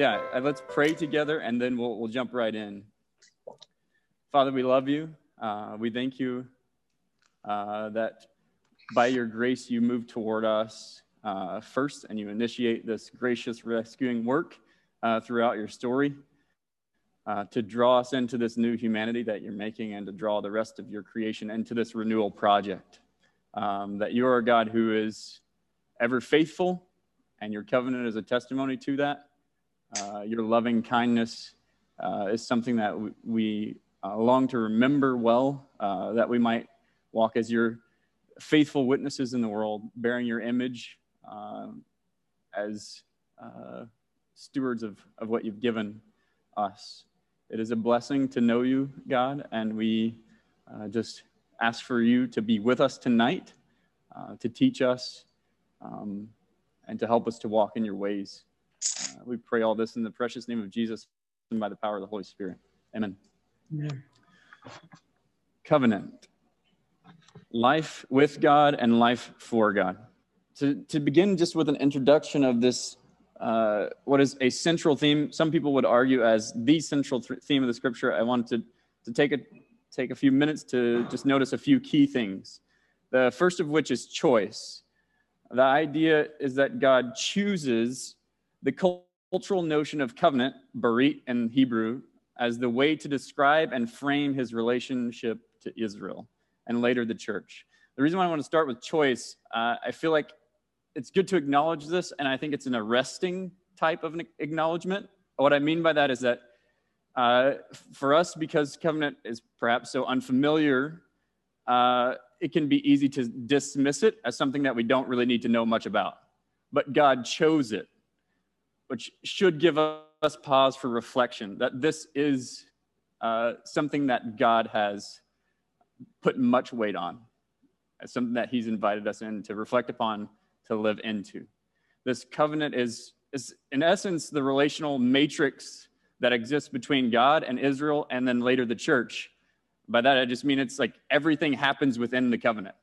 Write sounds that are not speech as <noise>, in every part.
yeah, let's pray together and then we'll, we'll jump right in. Father, we love you. Uh, we thank you uh, that by your grace you move toward us uh, first and you initiate this gracious rescuing work uh, throughout your story uh, to draw us into this new humanity that you're making and to draw the rest of your creation into this renewal project. Um, that you are a God who is ever faithful, and your covenant is a testimony to that. Uh, your loving kindness uh, is something that we uh, long to remember well, uh, that we might walk as your faithful witnesses in the world, bearing your image um, as uh, stewards of, of what you've given us. It is a blessing to know you, God, and we just ask for you to be with us tonight, to teach us, um, and to help us to walk in your ways. Uh, we pray all this in the precious name of Jesus and by the power of the Holy Spirit. Amen. Amen. Covenant life with God and life for God. To, to begin just with an introduction of this uh, what is a central theme. Some people would argue as the central th- theme of the scripture. I wanted to, to take, a, take a few minutes to just notice a few key things. The first of which is choice. The idea is that God chooses the cultural notion of covenant, barit in Hebrew, as the way to describe and frame his relationship to Israel and later the church. The reason why I want to start with choice, uh, I feel like it's good to acknowledge this, and I think it's an arresting type of an acknowledgement. What I mean by that is that uh, for us, because covenant is perhaps so unfamiliar, uh, it can be easy to dismiss it as something that we don't really need to know much about. But God chose it, which should give us pause for reflection that this is uh, something that God has put much weight on, as something that He's invited us in to reflect upon to live into. This covenant is, is, in essence, the relational matrix that exists between God and Israel and then later the church. By that, I just mean it's like everything happens within the covenant.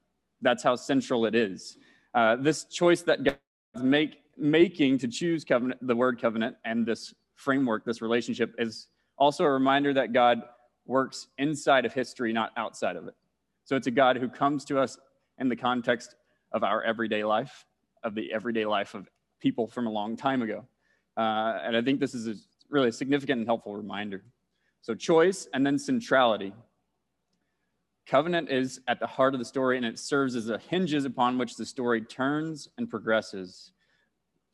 That's how central it is. Uh, this choice that God's make, making to choose covenant, the word covenant, and this framework, this relationship, is also a reminder that God works inside of history, not outside of it. So it's a God who comes to us in the context of our everyday life of the everyday life of people from a long time ago. Uh, and I think this is a really significant and helpful reminder. So, choice and then centrality. Covenant is at the heart of the story, and it serves as a hinges upon which the story turns and progresses.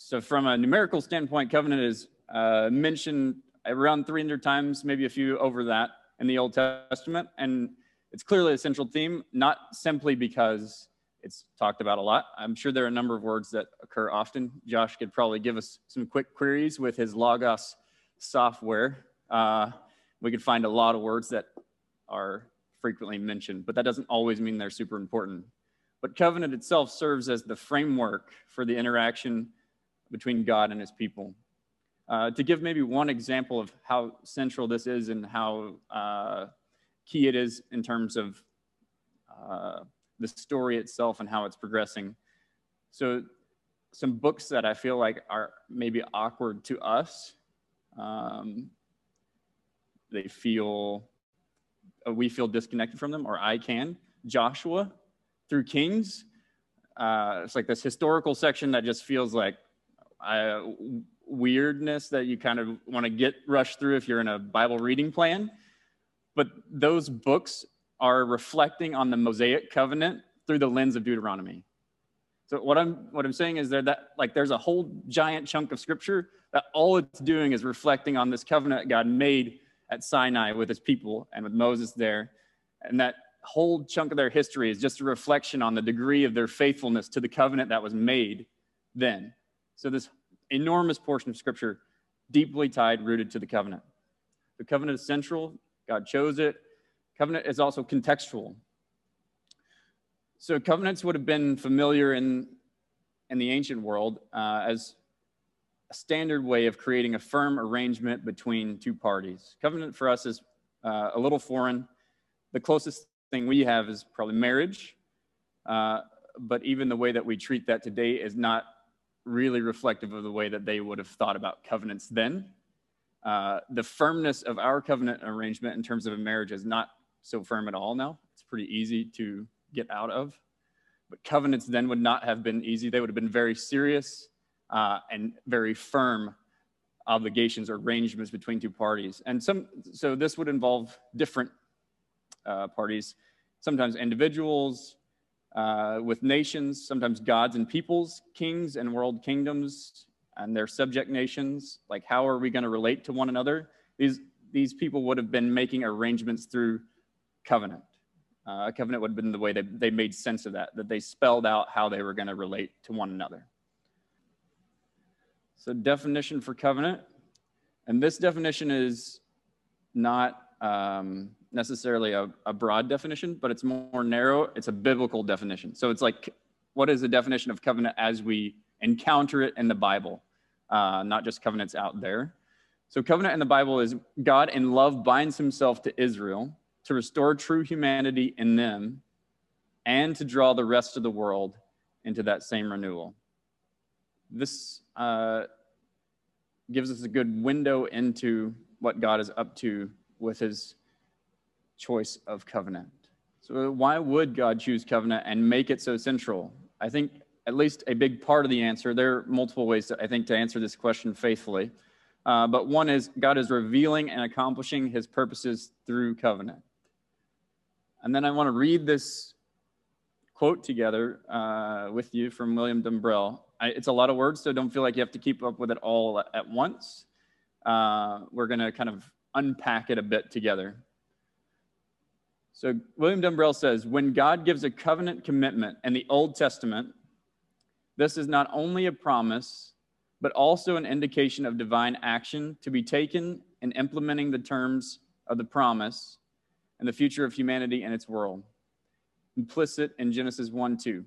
So, from a numerical standpoint, covenant is uh, mentioned around 300 times, maybe a few over that in the Old Testament. And it's clearly a central theme, not simply because it's talked about a lot. I'm sure there are a number of words that occur often. Josh could probably give us some quick queries with his Logos software. Uh, we could find a lot of words that are frequently mentioned, but that doesn't always mean they're super important. But covenant itself serves as the framework for the interaction between God and his people. Uh, to give maybe one example of how central this is and how uh, key it is in terms of uh, the story itself and how it's progressing. So, some books that I feel like are maybe awkward to us. Um, they feel, uh, we feel disconnected from them, or I can. Joshua through Kings. Uh, it's like this historical section that just feels like uh, weirdness that you kind of want to get rushed through if you're in a Bible reading plan. But those books are reflecting on the Mosaic covenant through the lens of Deuteronomy. So what I'm what I'm saying is there that like there's a whole giant chunk of scripture that all it's doing is reflecting on this covenant God made at Sinai with his people and with Moses there. And that whole chunk of their history is just a reflection on the degree of their faithfulness to the covenant that was made then. So this enormous portion of scripture deeply tied, rooted to the covenant. The covenant is central. God chose it. Covenant is also contextual. So covenants would have been familiar in, in the ancient world uh, as a standard way of creating a firm arrangement between two parties. Covenant for us is uh, a little foreign. The closest thing we have is probably marriage, uh, but even the way that we treat that today is not really reflective of the way that they would have thought about covenants then. Uh, the firmness of our covenant arrangement in terms of a marriage is not so firm at all now. It's pretty easy to get out of. But covenants then would not have been easy. They would have been very serious uh, and very firm obligations or arrangements between two parties. And some, so this would involve different uh, parties, sometimes individuals, uh, with nations, sometimes gods and peoples, kings and world kingdoms, and their subject nations. Like, how are we going to relate to one another? These, these people would have been making arrangements through covenant. Uh, a covenant would have been the way that they made sense of that, that they spelled out how they were going to relate to one another. So, definition for covenant. And this definition is not um, necessarily a, a broad definition, but it's more narrow. It's a biblical definition. So, it's like, what is the definition of covenant as we encounter it in the Bible, uh, not just covenants out there? So, covenant in the Bible is God in love binds himself to Israel to restore true humanity in them and to draw the rest of the world into that same renewal. This uh, gives us a good window into what God is up to with his choice of covenant. So, why would God choose covenant and make it so central? I think at least a big part of the answer, there are multiple ways, to, I think, to answer this question faithfully. Uh, but one is God is revealing and accomplishing his purposes through covenant. And then I want to read this quote together uh, with you from William Dumbrell. I, it's a lot of words, so don't feel like you have to keep up with it all at once. Uh, we're going to kind of unpack it a bit together. So, William Dumbrell says When God gives a covenant commitment in the Old Testament, this is not only a promise, but also an indication of divine action to be taken in implementing the terms of the promise and the future of humanity and its world, implicit in Genesis 1 2.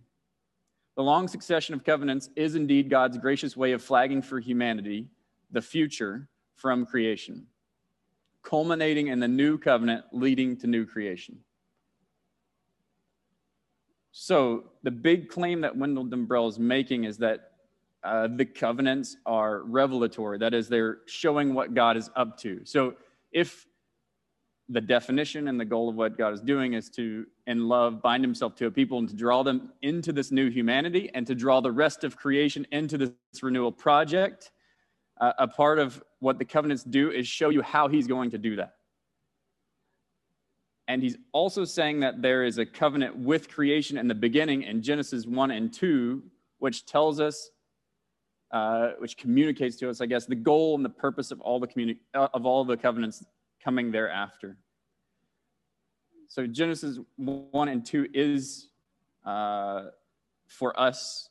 The long succession of covenants is indeed God's gracious way of flagging for humanity the future from creation, culminating in the new covenant leading to new creation. So, the big claim that Wendell Dumbrell is making is that uh, the covenants are revelatory. That is, they're showing what God is up to. So, if the definition and the goal of what God is doing is to, in love, bind himself to a people and to draw them into this new humanity and to draw the rest of creation into this renewal project. Uh, a part of what the covenants do is show you how he's going to do that. And he's also saying that there is a covenant with creation in the beginning in Genesis 1 and 2, which tells us, uh, which communicates to us, I guess, the goal and the purpose of all the communi- uh, of all the covenants coming thereafter. So Genesis 1 and 2 is uh, for us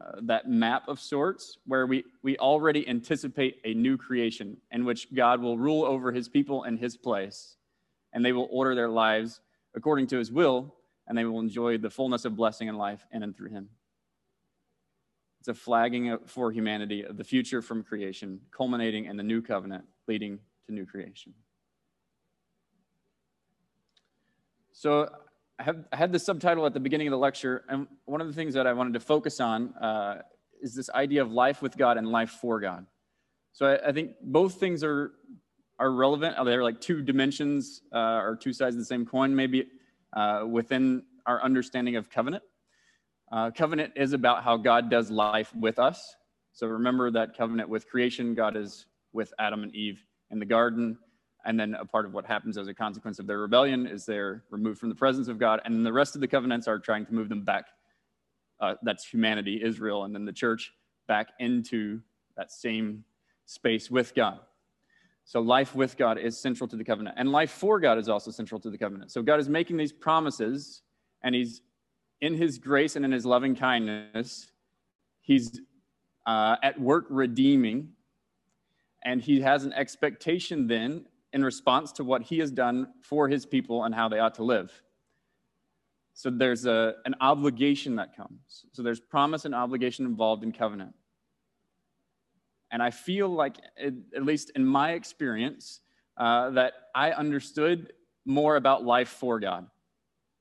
uh, that map of sorts where we, we already anticipate a new creation in which God will rule over his people in his place, and they will order their lives according to his will, and they will enjoy the fullness of blessing in life in and through him. It's a flagging for humanity of the future from creation, culminating in the new covenant, leading to new creation. So I, have, I had the subtitle at the beginning of the lecture, and one of the things that I wanted to focus on uh, is this idea of life with God and life for God. So I, I think both things are are relevant. They're like two dimensions uh, or two sides of the same coin, maybe uh, within our understanding of covenant. Uh, covenant is about how God does life with us. So remember that covenant with creation, God is with Adam and Eve in the garden. And then a part of what happens as a consequence of their rebellion is they're removed from the presence of God. And the rest of the covenants are trying to move them back. Uh, that's humanity, Israel, and then the church back into that same space with God. So life with God is central to the covenant. And life for God is also central to the covenant. So God is making these promises, and He's in His grace and in His loving kindness, He's uh, at work redeeming. And He has an expectation then in response to what he has done for his people and how they ought to live. So there's a, an obligation that comes. So there's promise and obligation involved in covenant. And I feel like, it, at least in my experience, uh, that I understood more about life for God.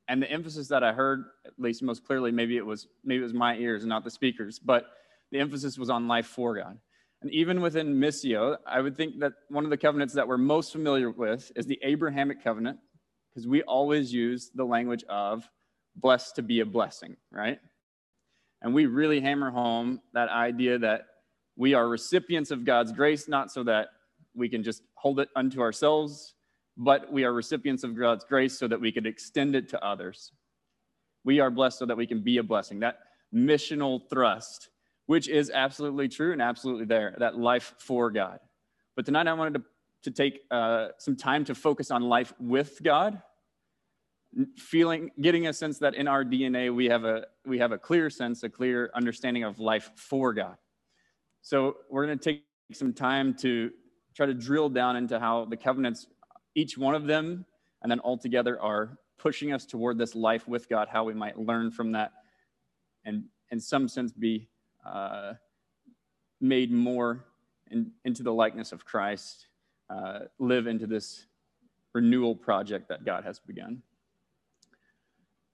And the emphasis that I heard, at least most clearly, maybe it was maybe it was my ears and not the speakers, but the emphasis was on life for God. And even within Missio, I would think that one of the covenants that we're most familiar with is the Abrahamic covenant, because we always use the language of blessed to be a blessing, right? And we really hammer home that idea that we are recipients of God's grace, not so that we can just hold it unto ourselves, but we are recipients of God's grace so that we could extend it to others. We are blessed so that we can be a blessing. That missional thrust, which is absolutely true and absolutely there, that life for God. But tonight I wanted to, to take uh, some time to focus on life with God feeling getting a sense that in our dna we have a we have a clear sense a clear understanding of life for god so we're going to take some time to try to drill down into how the covenants each one of them and then all together are pushing us toward this life with god how we might learn from that and in some sense be uh, made more in, into the likeness of christ uh, live into this renewal project that god has begun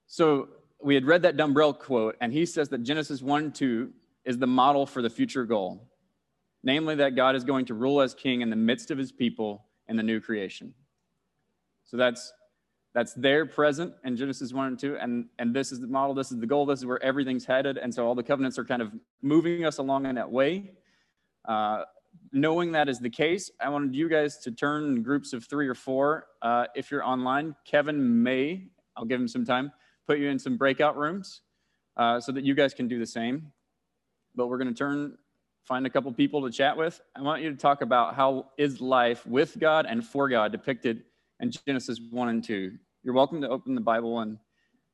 so we had read that Dumbrell quote, and he says that Genesis 1 2 is the model for the future goal, namely that God is going to rule as king in the midst of his people in the new creation. So that's that's there present in Genesis 1 and 2, and, and this is the model, this is the goal, this is where everything's headed. And so all the covenants are kind of moving us along in that way. Uh, knowing that is the case, I wanted you guys to turn in groups of three or four. Uh, if you're online, Kevin may, I'll give him some time, put you in some breakout rooms uh, so that you guys can do the same. But we're going to turn, find a couple people to chat with. I want you to talk about how is life with God and for God depicted in Genesis 1 and 2. You're welcome to open the Bible and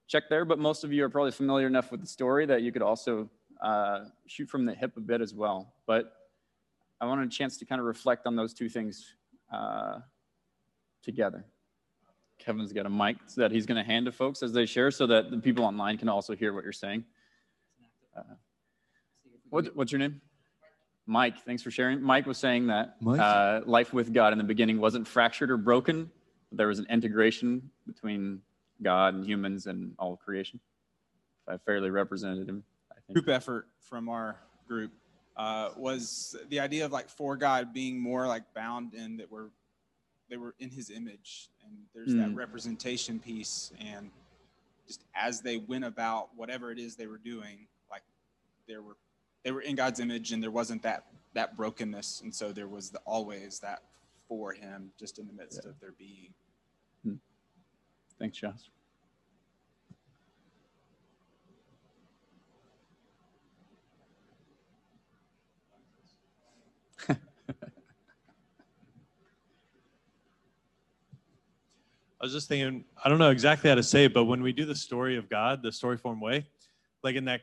check there, but most of you are probably familiar enough with the story that you could also uh, shoot from the hip a bit as well. But I wanted a chance to kind of reflect on those two things uh, together. Kevin's got a mic so that he's going to hand to folks as they share so that the people online can also hear what you're saying. Uh, what, what's your name? Mike, thanks for sharing. Mike was saying that uh, life with God in the beginning wasn't fractured or broken. There was an integration between God and humans and all of creation. If I fairly represented him. I think group effort from our group uh, was the idea of like for God being more like bound in that we're they were in his image and there's mm. that hmm. representation piece and just as they went about whatever it is they were doing like there were they were in god's image and there wasn't that that brokenness and so there was the, always that for him just in the midst yeah. of their being hmm. thanks josh <laughs> I was just thinking, I don't know exactly how to say it, but when we do the story of God, the story form way, like in that,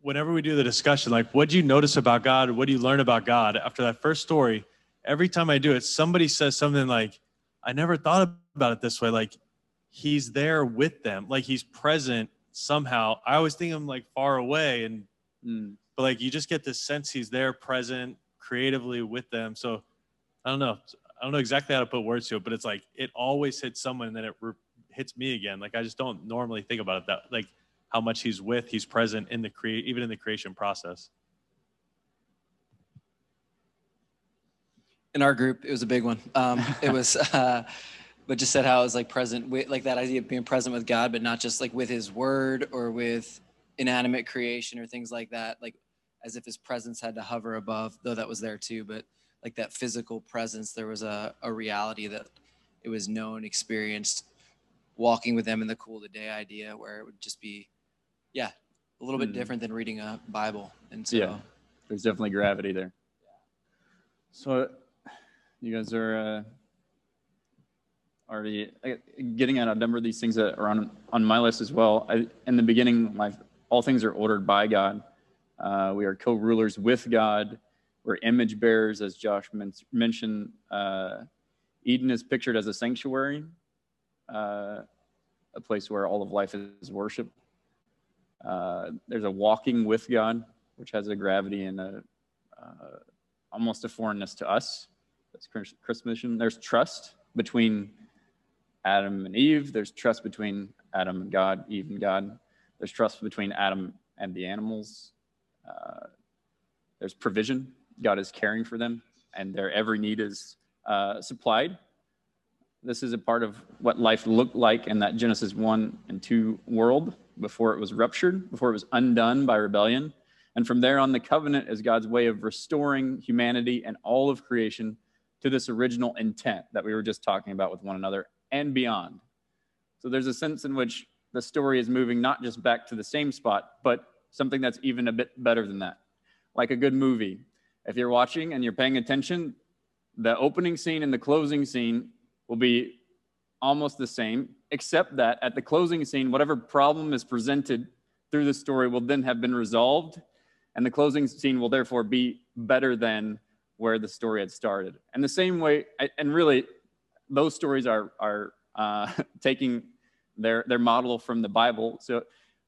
whenever we do the discussion, like, what do you notice about God? What do you learn about God? After that first story, every time I do it, somebody says something like, I never thought about it this way. Like, he's there with them, like, he's present somehow. I always think I'm like far away, and, mm. but like, you just get this sense he's there present creatively with them. So, I don't know. I don't know exactly how to put words to it, but it's like it always hits someone and then it re- hits me again. Like I just don't normally think about it that like how much he's with, he's present in the create, even in the creation process. In our group, it was a big one. Um, it was, <laughs> uh, but just said how it was like present with like that idea of being present with God, but not just like with His Word or with inanimate creation or things like that. Like as if His presence had to hover above, though that was there too, but like that physical presence. There was a, a reality that it was known, experienced, walking with them in the cool of the day idea where it would just be, yeah, a little bit mm. different than reading a Bible. And so, yeah, there's definitely gravity there. So, you guys are uh, already uh, getting at a number of these things that are on on my list as well. I, in the beginning, my all things are ordered by God. Uh, we are co-rulers with God. We're image bearers, as Josh men- mentioned. Uh, Eden is pictured as a sanctuary, uh, a place where all of life is worship. Uh, there's a walking with God, which has a gravity and a uh, almost a foreignness to us. That's Chris mission. There's trust between Adam and Eve. There's trust between Adam and God, Eve and God. There's trust between Adam and the animals. Uh, there's provision. God is caring for them, and their every need is uh, supplied. This is a part of what life looked like in that Genesis 1 and 2 world before it was ruptured, before it was undone by rebellion. And from there on, the covenant is God's way of restoring humanity and all of creation to this original intent that we were just talking about with one another and beyond. So there's a sense in which the story is moving not just back to the same spot, but something that's even a bit better than that. Like a good movie. If you're watching and you're paying attention, the opening scene and the closing scene will be almost the same, except that at the closing scene, whatever problem is presented through the story will then have been resolved and the closing scene will therefore be better than where the story had started. And the same way, and really, those stories are are uh, <laughs> taking their their model from the Bible. So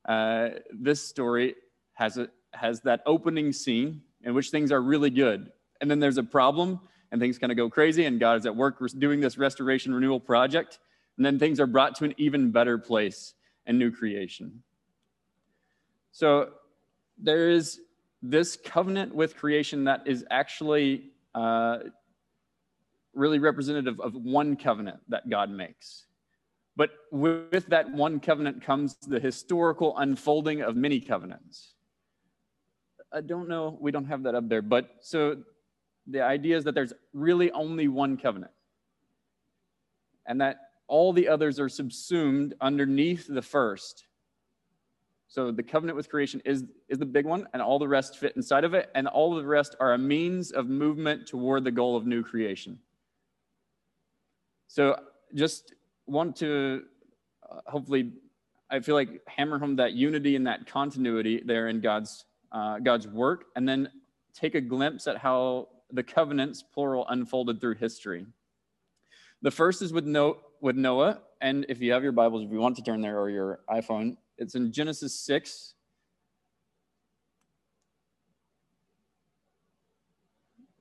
uh, this story has a has that opening scene in which things are really good, and then there's a problem, and things kind of go crazy, and God is at work doing this restoration renewal project, and then things are brought to an even better place and new creation. So there is this covenant with creation that is actually uh, really representative of one covenant that God makes. But with that one covenant comes the historical unfolding of many covenants. I don't know, we don't have that up there, but so the idea is that there's really only one covenant and that all the others are subsumed underneath the first so the covenant with creation is, is the big one, and all the rest fit inside of it, and all the rest are a means of movement toward the goal of new creation. So just want to uh, hopefully, I feel like hammer home that unity and that continuity there in God's uh, God's work, and then take a glimpse at how the covenants, plural, unfolded through history. The first is with, no, with Noah, and if you have your Bibles, if you want to turn there or your iPhone, it's in Genesis 6.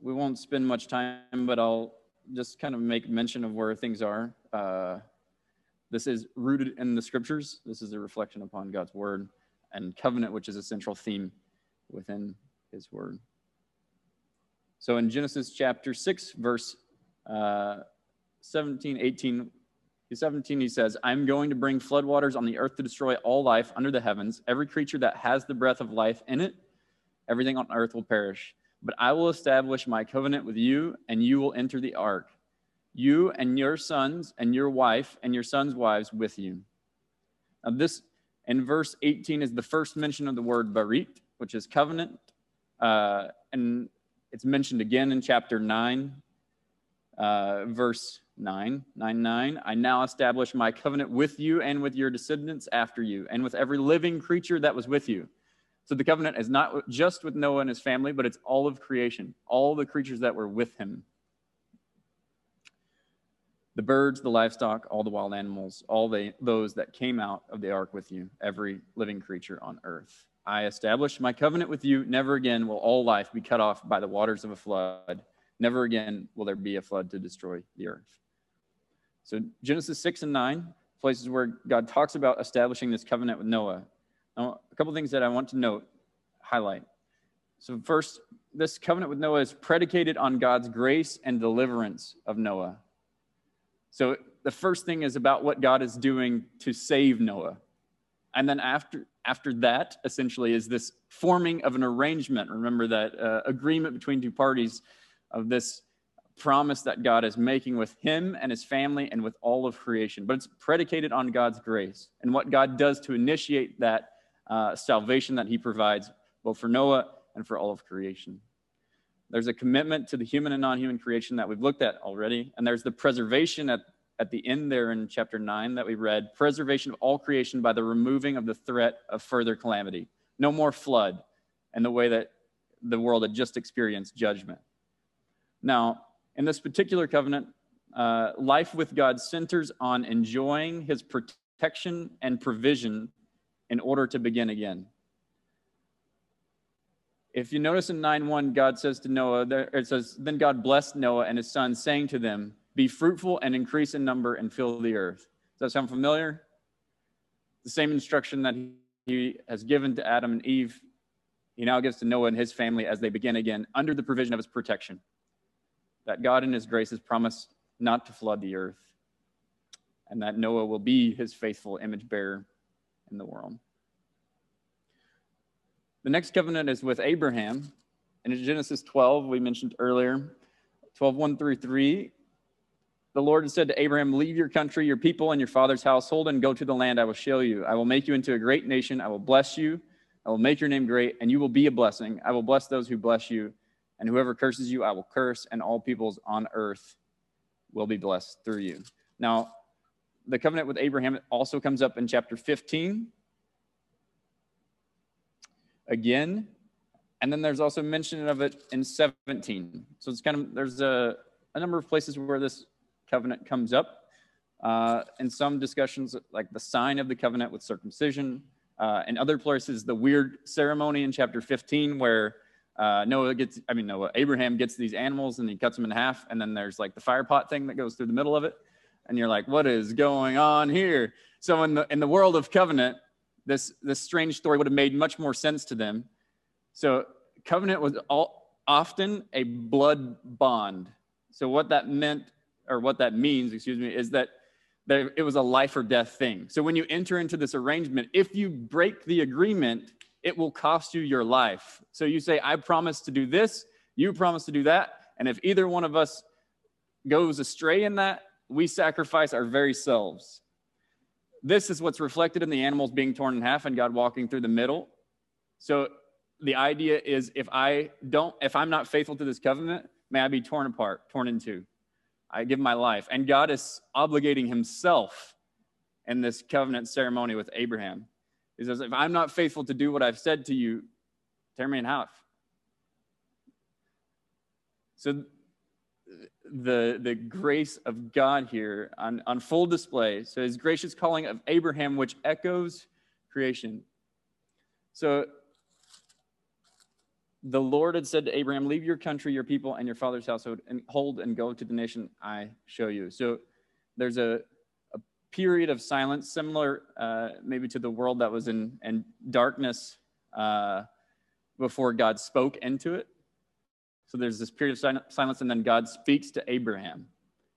We won't spend much time, but I'll just kind of make mention of where things are. Uh, this is rooted in the scriptures. This is a reflection upon God's word and covenant, which is a central theme within his word. So in Genesis chapter 6, verse uh, 17, 18, 17, he says, I'm going to bring floodwaters on the earth to destroy all life under the heavens. Every creature that has the breath of life in it, everything on earth will perish. But I will establish my covenant with you, and you will enter the ark, you and your sons, and your wife, and your sons' wives with you. Now, this in verse 18 is the first mention of the word barit, which is covenant. Uh, and it's mentioned again in chapter 9, uh, verse 9, 9, 9. I now establish my covenant with you and with your descendants after you, and with every living creature that was with you. So the covenant is not just with Noah and his family, but it's all of creation, all the creatures that were with him. The birds, the livestock, all the wild animals, all those that came out of the ark with you, every living creature on earth. I establish my covenant with you. Never again will all life be cut off by the waters of a flood. Never again will there be a flood to destroy the earth. So Genesis 6 and 9, places where God talks about establishing this covenant with Noah. Now, a couple things that I want to note, highlight. So first, this covenant with Noah is predicated on God's grace and deliverance of Noah. So the first thing is about what God is doing to save Noah. And then after after that, essentially, is this forming of an arrangement. Remember that uh, agreement between two parties of this promise that God is making with him and his family and with all of creation. But it's predicated on God's grace and what God does to initiate that uh, salvation that he provides, both for Noah and for all of creation. There's a commitment to the human and non human creation that we've looked at already. And there's the preservation at, at the end there in chapter 9 that we read preservation of all creation by the removing of the threat of further calamity. No more flood and the way that the world had just experienced judgment. Now, in this particular covenant, uh, life with God centers on enjoying his protection and provision in order to begin again. If you notice in 9 1, God says to Noah, there, it says, Then God blessed Noah and his sons, saying to them, Be fruitful and increase in number and fill the earth. Does that sound familiar? The same instruction that he has given to Adam and Eve he now gives to Noah and his family as they begin again under the provision of his protection. That God in his grace has promised not to flood the earth, and that Noah will be his faithful image bearer in the world. The next covenant is with Abraham. And in Genesis 12, we mentioned earlier, 12, 1 through 3, the Lord said to Abraham, Leave your country, your people, and your father's household, and go to the land I will show you. I will make you into a great nation. I will bless you. I will make your name great, and you will be a blessing. I will bless those who bless you, and whoever curses you, I will curse, and all peoples on earth will be blessed through you. Now, the covenant with Abraham also comes up in chapter 15. Again, and then there's also mention of it in 17. So it's kind of, there's a, a number of places where this covenant comes up. Uh, in some discussions, like the sign of the covenant with circumcision. Uh, in other places, the weird ceremony in chapter 15 where uh, Noah gets, I mean, Noah, Abraham gets these animals and he cuts them in half. And then there's like the fire pot thing that goes through the middle of it. And you're like, what is going on here? So in the, in the world of covenant, this, this strange story would have made much more sense to them. So covenant was all, often a blood bond. So what that meant or what that means, excuse me, is that that it was a life or death thing. So when you enter into this arrangement, if you break the agreement, it will cost you your life. So you say, I promise to do this, you promise to do that. And if either one of us goes astray in that, we sacrifice our very selves. This is what's reflected in the animals being torn in half and God walking through the middle. So the idea is if I don't, if I'm not faithful to this covenant, may I be torn apart, torn in two. I give my life. And God is obligating himself in this covenant ceremony with Abraham. He says, If I'm not faithful to do what I've said to you, tear me in half. So the, the grace of God here on, on full display. So his gracious calling of Abraham, which echoes creation. So the Lord had said to Abraham, Leave your country, your people, and your father's household, and hold and go to the nation I show you. So there's a, a period of silence, similar uh, maybe to the world that was in, in darkness uh, before God spoke into it. So there's this period of silence, and then God speaks to Abraham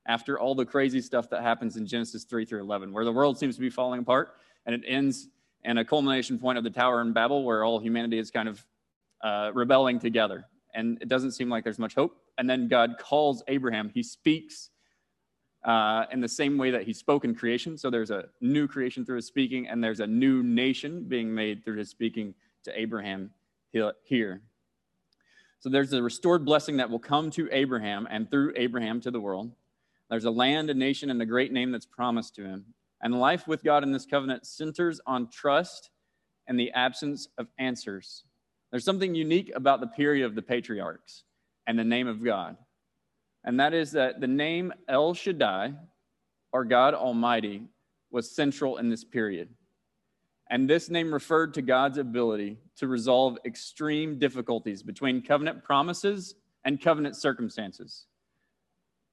after all the crazy stuff that happens in Genesis 3 through 11, where the world seems to be falling apart, and it ends in a culmination point of the Tower in Babel, where all humanity is kind of uh, rebelling together. And it doesn't seem like there's much hope. And then God calls Abraham. He speaks uh, in the same way that he spoke in creation. So there's a new creation through his speaking, and there's a new nation being made through his speaking to Abraham here. So there's a restored blessing that will come to Abraham and through Abraham to the world. There's a land, a nation, and a great name that's promised to him. And life with God in this covenant centers on trust and the absence of answers. There's something unique about the period of the patriarchs and the name of God. And that is that the name El Shaddai, or God Almighty, was central in this period. And this name referred to God's ability to resolve extreme difficulties between covenant promises and covenant circumstances.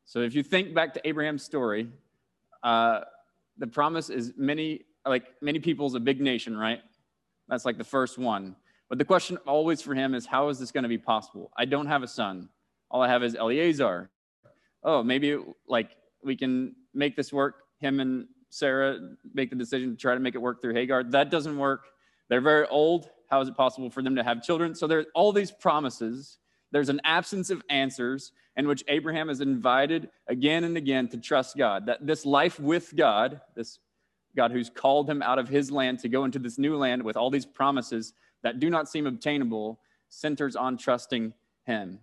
So if you think back to Abraham's story, uh, the promise is many, like many people's a big nation, right? That's like the first one. But the question always for him is, how is this going to be possible? I don't have a son. All I have is Eliezer. Oh, maybe like we can make this work. Him and Sarah make the decision to try to make it work through Hagar. That doesn't work. They're very old. How is it possible for them to have children? So there's all these promises. There's an absence of answers in which Abraham is invited again and again to trust God. That this life with God, this God who's called him out of his land to go into this new land with all these promises, that do not seem obtainable centers on trusting Him.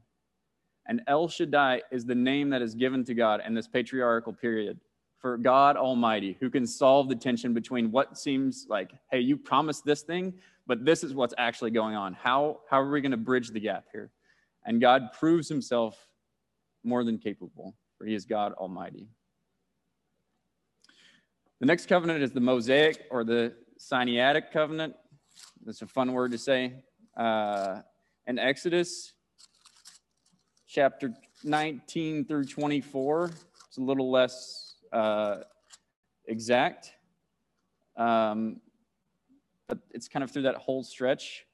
And El Shaddai is the name that is given to God in this patriarchal period for God Almighty, who can solve the tension between what seems like, hey, you promised this thing, but this is what's actually going on. How, how are we going to bridge the gap here? And God proves himself more than capable, for he is God Almighty. The next covenant is the Mosaic or the Sinaitic covenant. That's a fun word to say. Uh, in Exodus chapter 19 through 24, it's a little less uh, exact, um, but it's kind of through that whole stretch.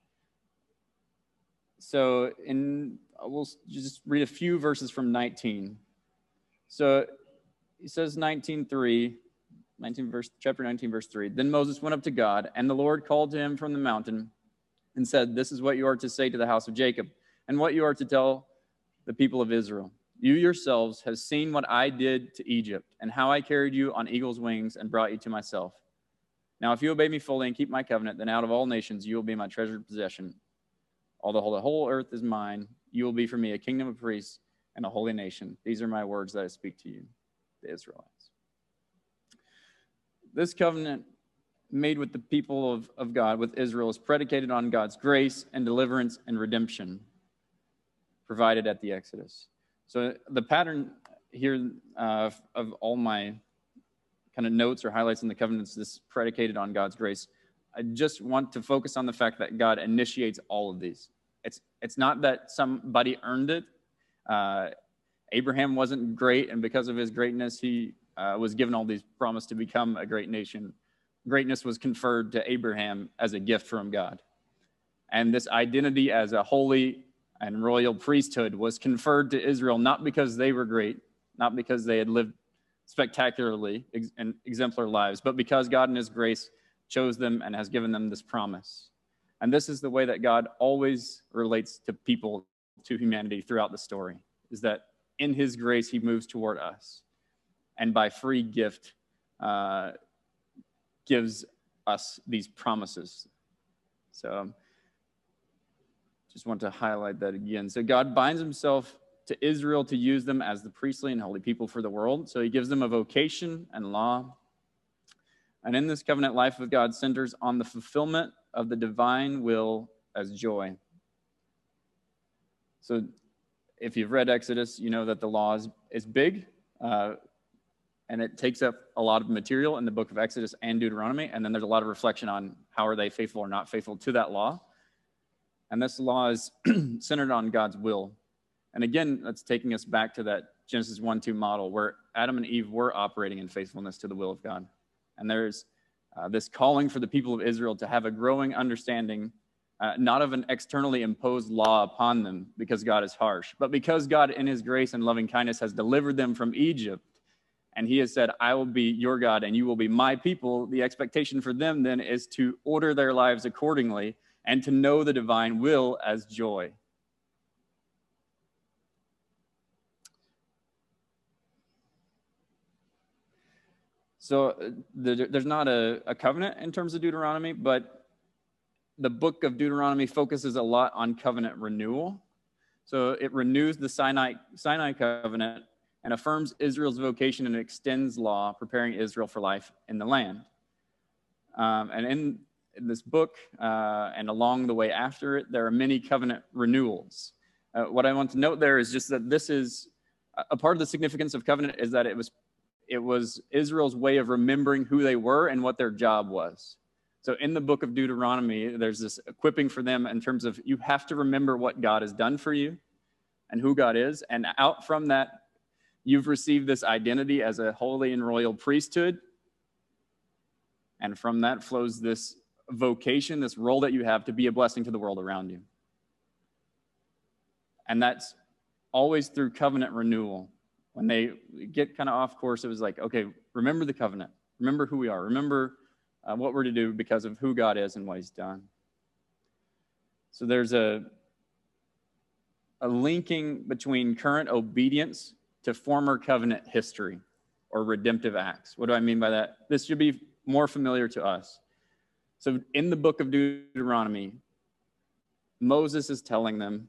so in we'll just read a few verses from 19. So he says 19:3, 19 verse chapter 19 verse 3. Then Moses went up to God, and the Lord called to him from the mountain and said, "This is what you are to say to the house of Jacob, and what you are to tell the people of Israel. You yourselves have seen what I did to Egypt, and how I carried you on eagle's wings and brought you to myself. Now, if you obey me fully and keep my covenant, then out of all nations you will be my treasured possession. Although the whole earth is mine, you will be for me a kingdom of priests and a holy nation. These are my words that I speak to you, the Israelites. This covenant made with the people of, of God, with Israel, is predicated on God's grace and deliverance and redemption provided at the Exodus. So the pattern here uh, of all my kind of notes or highlights in the covenants is predicated on God's grace. I just want to focus on the fact that God initiates all of these. It's it's not that somebody earned it. Uh, Abraham wasn't great, and because of his greatness, he uh, was given all these promise to become a great nation. Greatness was conferred to Abraham as a gift from God, and this identity as a holy and royal priesthood was conferred to Israel not because they were great, not because they had lived spectacularly and exemplar lives, but because God in His grace chose them and has given them this promise. And this is the way that God always relates to people, to humanity throughout the story, is that in His grace, He moves toward us. And by free gift, uh, gives us these promises. So, um, just want to highlight that again. So, God binds Himself to Israel to use them as the priestly and holy people for the world. So, He gives them a vocation and law. And in this covenant life with God centers on the fulfillment of the divine will as joy. So, if you've read Exodus, you know that the law is, is big uh, and it takes up a lot of material in the book of Exodus and Deuteronomy. And then there's a lot of reflection on how are they faithful or not faithful to that law. And this law is <clears throat> centered on God's will. And again, that's taking us back to that Genesis 1 2 model where Adam and Eve were operating in faithfulness to the will of God. And there's uh, this calling for the people of Israel to have a growing understanding, uh, not of an externally imposed law upon them because God is harsh, but because God, in his grace and loving kindness, has delivered them from Egypt. And he has said, I will be your God and you will be my people. The expectation for them then is to order their lives accordingly and to know the divine will as joy. So uh, there's not a, a covenant in terms of Deuteronomy, but the book of Deuteronomy focuses a lot on covenant renewal. So it renews the Sinai, Sinai covenant and affirms Israel's vocation and extends law, preparing Israel for life in the land. Um, and in, in, this book uh, and along the way after it, there are many covenant renewals. Uh, what I want to note there is just that this is a part of the significance of covenant is that it was it was Israel's way of remembering who they were and what their job was. So in the book of Deuteronomy, there's this equipping for them in terms of you have to remember what God has done for you and who God is. And out from that, you've received this identity as a holy and royal priesthood. And from that flows this vocation, this role that you have to be a blessing to the world around you. And that's always through covenant renewal when they get kind of off course, it was like, okay, remember the covenant, remember who we are, remember uh, what we're to do because of who God is and what He's done. So there's a a linking between current obedience to former covenant history or redemptive acts. What do I mean by that? This should be more familiar to us. So in the book of Deuteronomy, Moses is telling them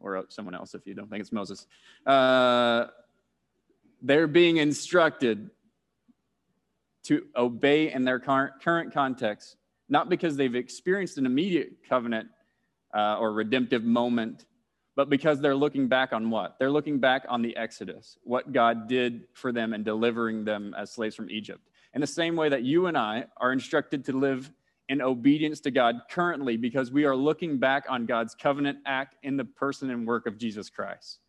or someone else if you don't think it's Moses. Uh, they're being instructed to obey in their current context, not because they've experienced an immediate covenant uh, or redemptive moment, but because they're looking back on what? They're looking back on the Exodus, what God did for them in delivering them as slaves from Egypt. In the same way that you and I are instructed to live in obedience to God currently because we are looking back on God's covenant act in the person and work of Jesus Christ.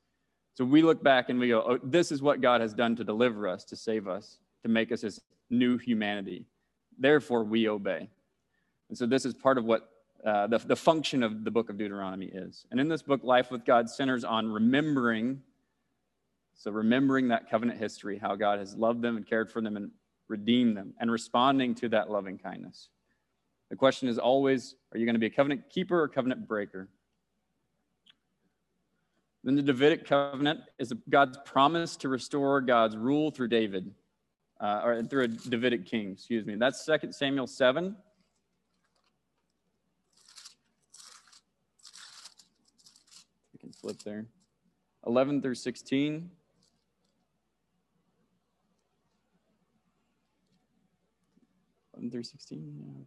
So we look back and we go, oh, this is what God has done to deliver us, to save us, to make us his new humanity. Therefore, we obey. And so this is part of what uh, the, the function of the book of Deuteronomy is. And in this book, Life with God centers on remembering. So, remembering that covenant history, how God has loved them and cared for them and redeemed them, and responding to that loving kindness. The question is always are you going to be a covenant keeper or covenant breaker? Then the Davidic covenant is God's promise to restore God's rule through David, uh, or through a Davidic king, excuse me. That's 2 Samuel 7. We can flip there. 11 through 16. Through 16.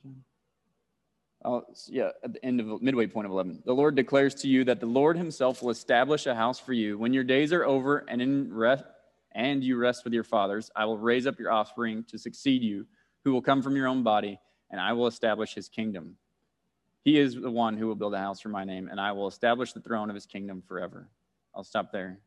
Oh, yeah, at the end of midway point of 11. The Lord declares to you that the Lord himself will establish a house for you. When your days are over and in rest, and you rest with your fathers, I will raise up your offspring to succeed you, who will come from your own body, and I will establish his kingdom. He is the one who will build a house for my name, and I will establish the throne of his kingdom forever. I'll stop there.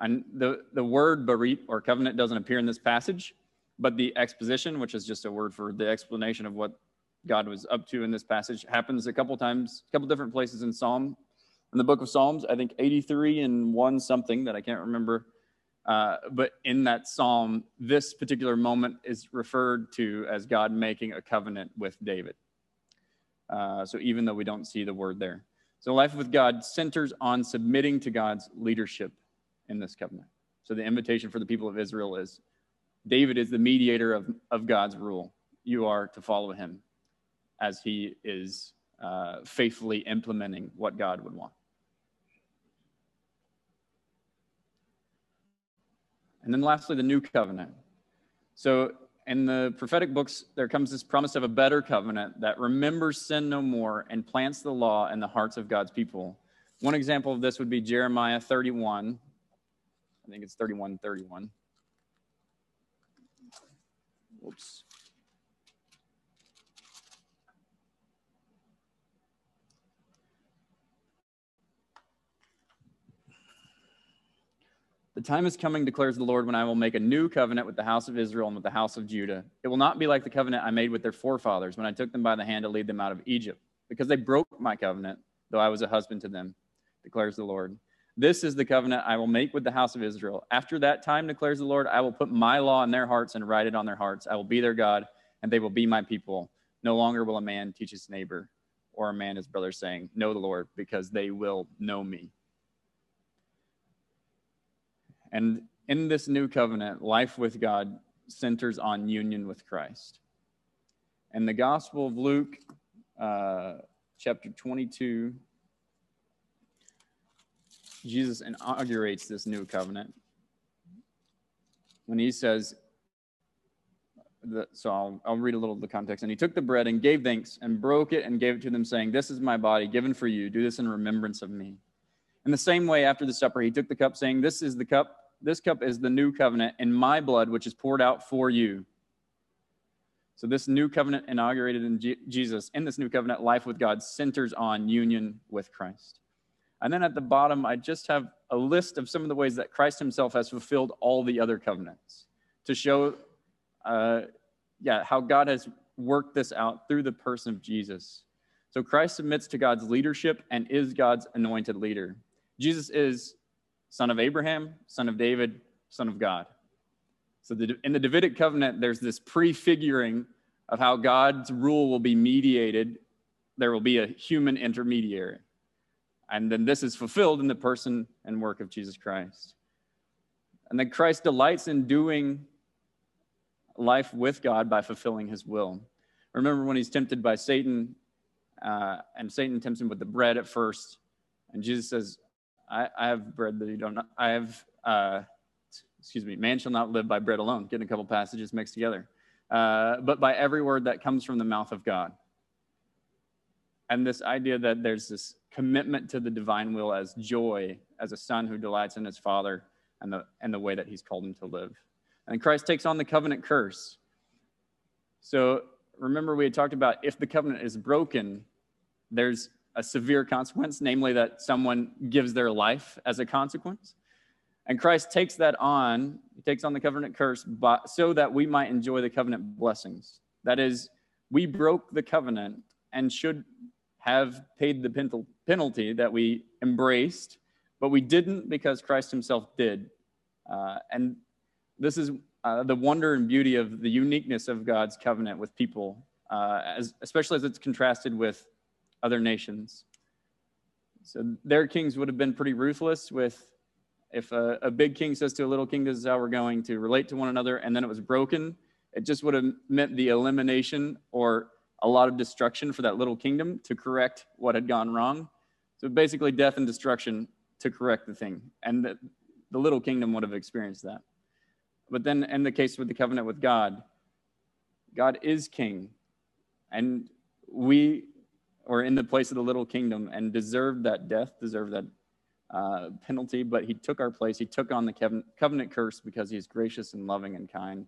And the, the word berit or covenant doesn't appear in this passage, but the exposition, which is just a word for the explanation of what God was up to in this passage happens a couple times, a couple different places in Psalm, in the book of Psalms. I think 83 and one something that I can't remember. Uh, but in that psalm, this particular moment is referred to as God making a covenant with David. Uh, so even though we don't see the word there, so life with God centers on submitting to God's leadership in this covenant. So the invitation for the people of Israel is David is the mediator of, of God's rule. You are to follow him as he is uh, faithfully implementing what God would want. And then lastly, the new covenant. So in the prophetic books, there comes this promise of a better covenant that remembers sin no more and plants the law in the hearts of God's people. One example of this would be Jeremiah 31. I think it's 31 31. Whoops. The time is coming, declares the Lord, when I will make a new covenant with the house of Israel and with the house of Judah. It will not be like the covenant I made with their forefathers when I took them by the hand to lead them out of Egypt, because they broke my covenant, though I was a husband to them, declares the Lord. This is the covenant I will make with the house of Israel. After that time, declares the Lord, I will put my law in their hearts and write it on their hearts. I will be their God, and they will be my people. No longer will a man teach his neighbor or a man his brother, saying, Know the Lord, because they will know me and in this new covenant, life with God centers on union with Christ. And the Gospel of Luke, uh, chapter 22, Jesus inaugurates this new covenant when he says, so I'll, I'll read a little of the context. And he took the bread and gave thanks and broke it and gave it to them, saying, This is my body given for you. Do this in remembrance of me. In the same way, after the supper, he took the cup, saying, This is the cup this cup is the new covenant in my blood, which is poured out for you. So, this new covenant inaugurated in G- Jesus, in this new covenant, life with God centers on union with Christ. And then at the bottom, I just have a list of some of the ways that Christ himself has fulfilled all the other covenants to show, uh, yeah, how God has worked this out through the person of Jesus. So, Christ submits to God's leadership and is God's anointed leader. Jesus is son of Abraham, son of David, son of God. So the, in the Davidic covenant, there's this prefiguring of how God's rule will be mediated. There will be a human intermediary. And then this is fulfilled in the person and work of Jesus Christ. And then Christ delights in doing life with God by fulfilling his will. Remember when he's tempted by Satan, uh, and Satan tempts him with the bread at first, and Jesus says, I, I have bread that you don't. I have, uh, excuse me, man shall not live by bread alone. Getting a couple passages mixed together. Uh, but by every word that comes from the mouth of God. And this idea that there's this commitment to the divine will as joy, as a son who delights in his father and the, and the way that he's called him to live. And Christ takes on the covenant curse. So remember, we had talked about if the covenant is broken, there's a severe consequence, namely that someone gives their life as a consequence. And Christ takes that on, he takes on the covenant curse but, so that we might enjoy the covenant blessings. That is, we broke the covenant and should have paid the penalty that we embraced, but we didn't because Christ himself did. Uh, and this is uh, the wonder and beauty of the uniqueness of God's covenant with people, uh, as, especially as it's contrasted with other nations. So their kings would have been pretty ruthless with if a, a, big king says to a little king, this is how we're going to relate to one another, and then it was broken, it just would have meant the elimination or a lot of destruction for that little kingdom to correct what had gone wrong. So basically, death and destruction to correct the thing. And the, the little kingdom would have experienced that. But then, in the case with the covenant with God, God is king. And we were in the place of the little kingdom and deserved that death, deserved that uh, penalty, but he took our place. He took on the covenant, covenant curse because he's gracious and loving and kind.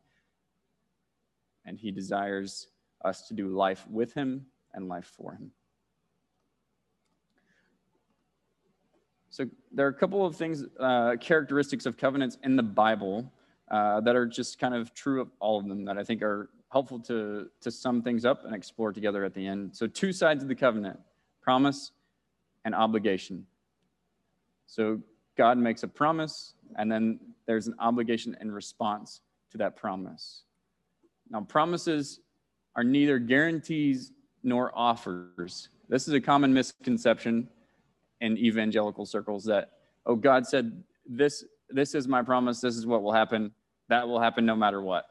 And he desires us to do life with him and life for him. So there are a couple of things, uh, characteristics of covenants in the Bible uh, that are just kind of true of all of them that I think are helpful to, to sum things up and explore together at the end. So two sides of the covenant, promise and obligation. So God makes a promise, and then there's an obligation in response to that promise. Now, promises are neither guarantees nor offers. This is a common misconception in evangelical circles that, oh, God said, this, this is my promise, this is what will happen, that will happen no matter what.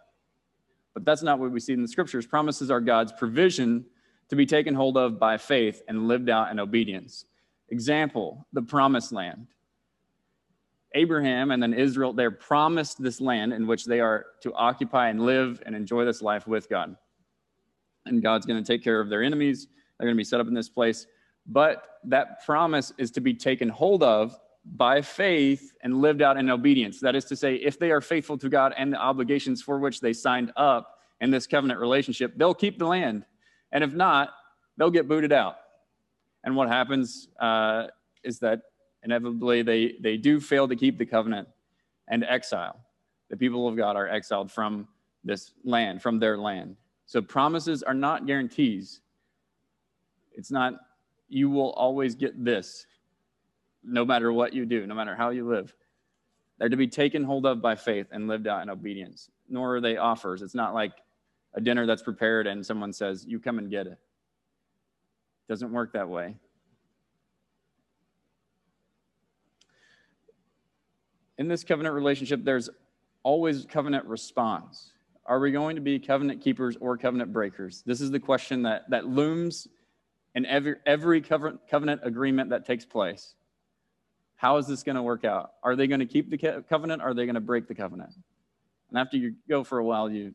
But that's not what we see in the scriptures. Promises are God's provision to be taken hold of by faith and lived out in obedience. Example, the promised land. Abraham and then Israel, they're promised this land in which they are to occupy and live and enjoy this life with God. And God's going to take care of their enemies. They're going to be set up in this place. But that promise is to be taken hold of by faith and lived out in obedience. That is to say, if they are faithful to God and the obligations for which they signed up in this covenant relationship, they'll keep the land. And if not, they'll get booted out. And what happens uh, is that inevitably they, they do fail to keep the covenant and exile. The people of God are exiled from this land, from their land. So promises are not guarantees. It's not, you will always get this, no matter what you do, no matter how you live. They're to be taken hold of by faith and lived out in obedience, nor are they offers. It's not like a dinner that's prepared and someone says, You come and get it. it doesn't work that way. in this covenant relationship, there's always covenant response. Are we going to be covenant keepers or covenant breakers? This is the question that, that looms in every, every covenant, covenant agreement that takes place. How is this going to work out? Are they going to keep the covenant? Or are they going to break the covenant? And after you go for a while, you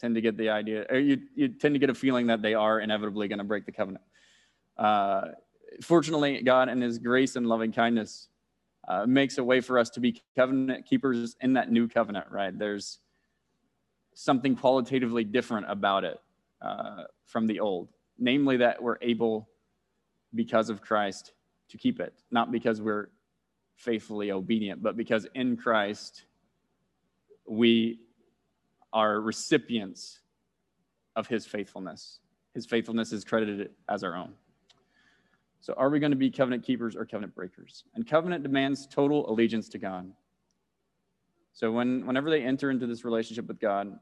tend to get the idea, or you, you tend to get a feeling that they are inevitably going to break the covenant. Uh, fortunately, God, in His grace and loving kindness, uh, makes a way for us to be covenant keepers in that new covenant, right? There's something qualitatively different about it uh, from the old, namely that we're able, because of Christ, to keep it, not because we're faithfully obedient, but because in Christ we are recipients of his faithfulness. His faithfulness is credited as our own. So, are we going to be covenant keepers or covenant breakers? And covenant demands total allegiance to God. So, when, whenever they enter into this relationship with God,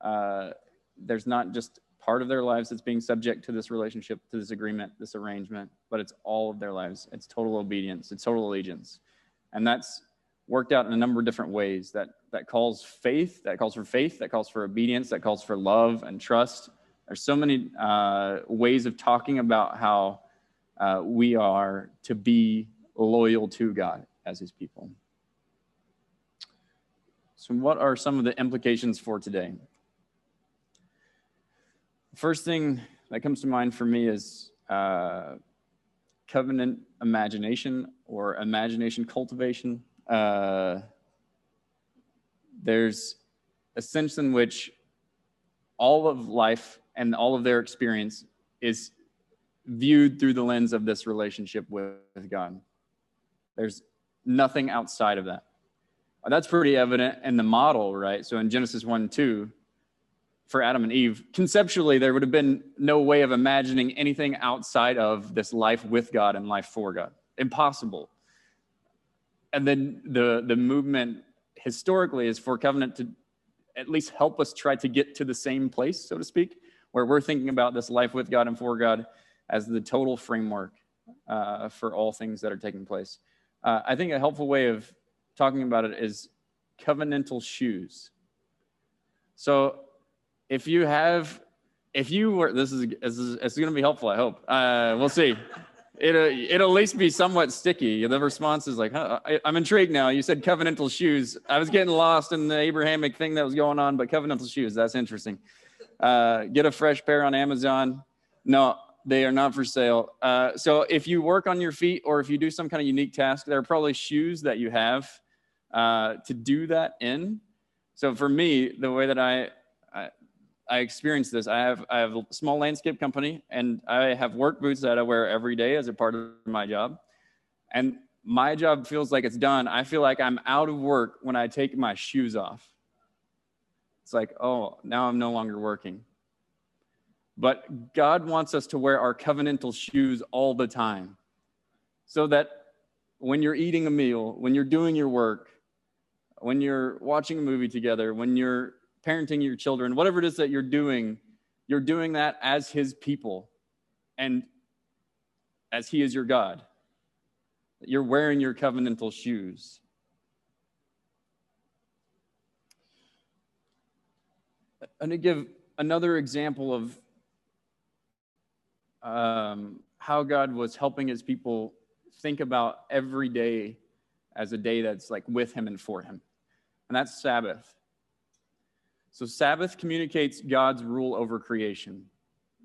uh, there's not just part of their lives that's being subject to this relationship, to this agreement, this arrangement, but it's all of their lives. It's total obedience, it's total allegiance. And that's worked out in a number of different ways that, that calls faith, that calls for faith, that calls for obedience, that calls for love and trust. There's so many uh, ways of talking about how uh, we are to be loyal to God as his people. So, what are some of the implications for today? First thing that comes to mind for me is uh, covenant imagination or imagination cultivation. Uh, there's a sense in which all of life and all of their experience is viewed through the lens of this relationship with, God. There's nothing outside of that. That's pretty evident in the model, right? So in Genesis 1 2, for Adam and Eve, conceptually, there would have been no way of imagining anything outside of this life with God and life for God. Impossible. And then the, the movement historically is for covenant to at least help us try to get to the same place, so to speak, where we're thinking about this life with God and for God as the total framework uh, for all things that are taking place. Uh, I think a helpful way of talking about it is covenantal shoes. So if you have, if you were, this is, this is it's going to be helpful, I hope. Uh, we'll see. It'll, it'll at least be somewhat sticky. The response is like, huh, I, I'm intrigued now. You said covenantal shoes. I was getting lost in the Abrahamic thing that was going on, but covenantal shoes, that's interesting. Uh, get a fresh pair on Amazon. No, they are not for sale. Uh, so if you work on your feet or if you do some kind of unique task, there are probably shoes that you have uh, to do that in. So for me, the way that I I experience this. I have I have a small landscape company, and I have work boots that I wear every day as a part of my job. And my job feels like it's done. I feel like I'm out of work when I take my shoes off. It's like, oh, now I'm no longer working. But God wants us to wear our covenantal shoes all the time so that when you're eating a meal, when you're doing your work, when you're watching a movie together, when you're parenting your children, whatever it is that you're doing, you're doing that as His people and as He is your God. You're wearing your covenantal shoes. And to give another example of um, how God was helping his people think about every day as a day that's like with him and for him. And that's Sabbath. So, Sabbath communicates God's rule over creation.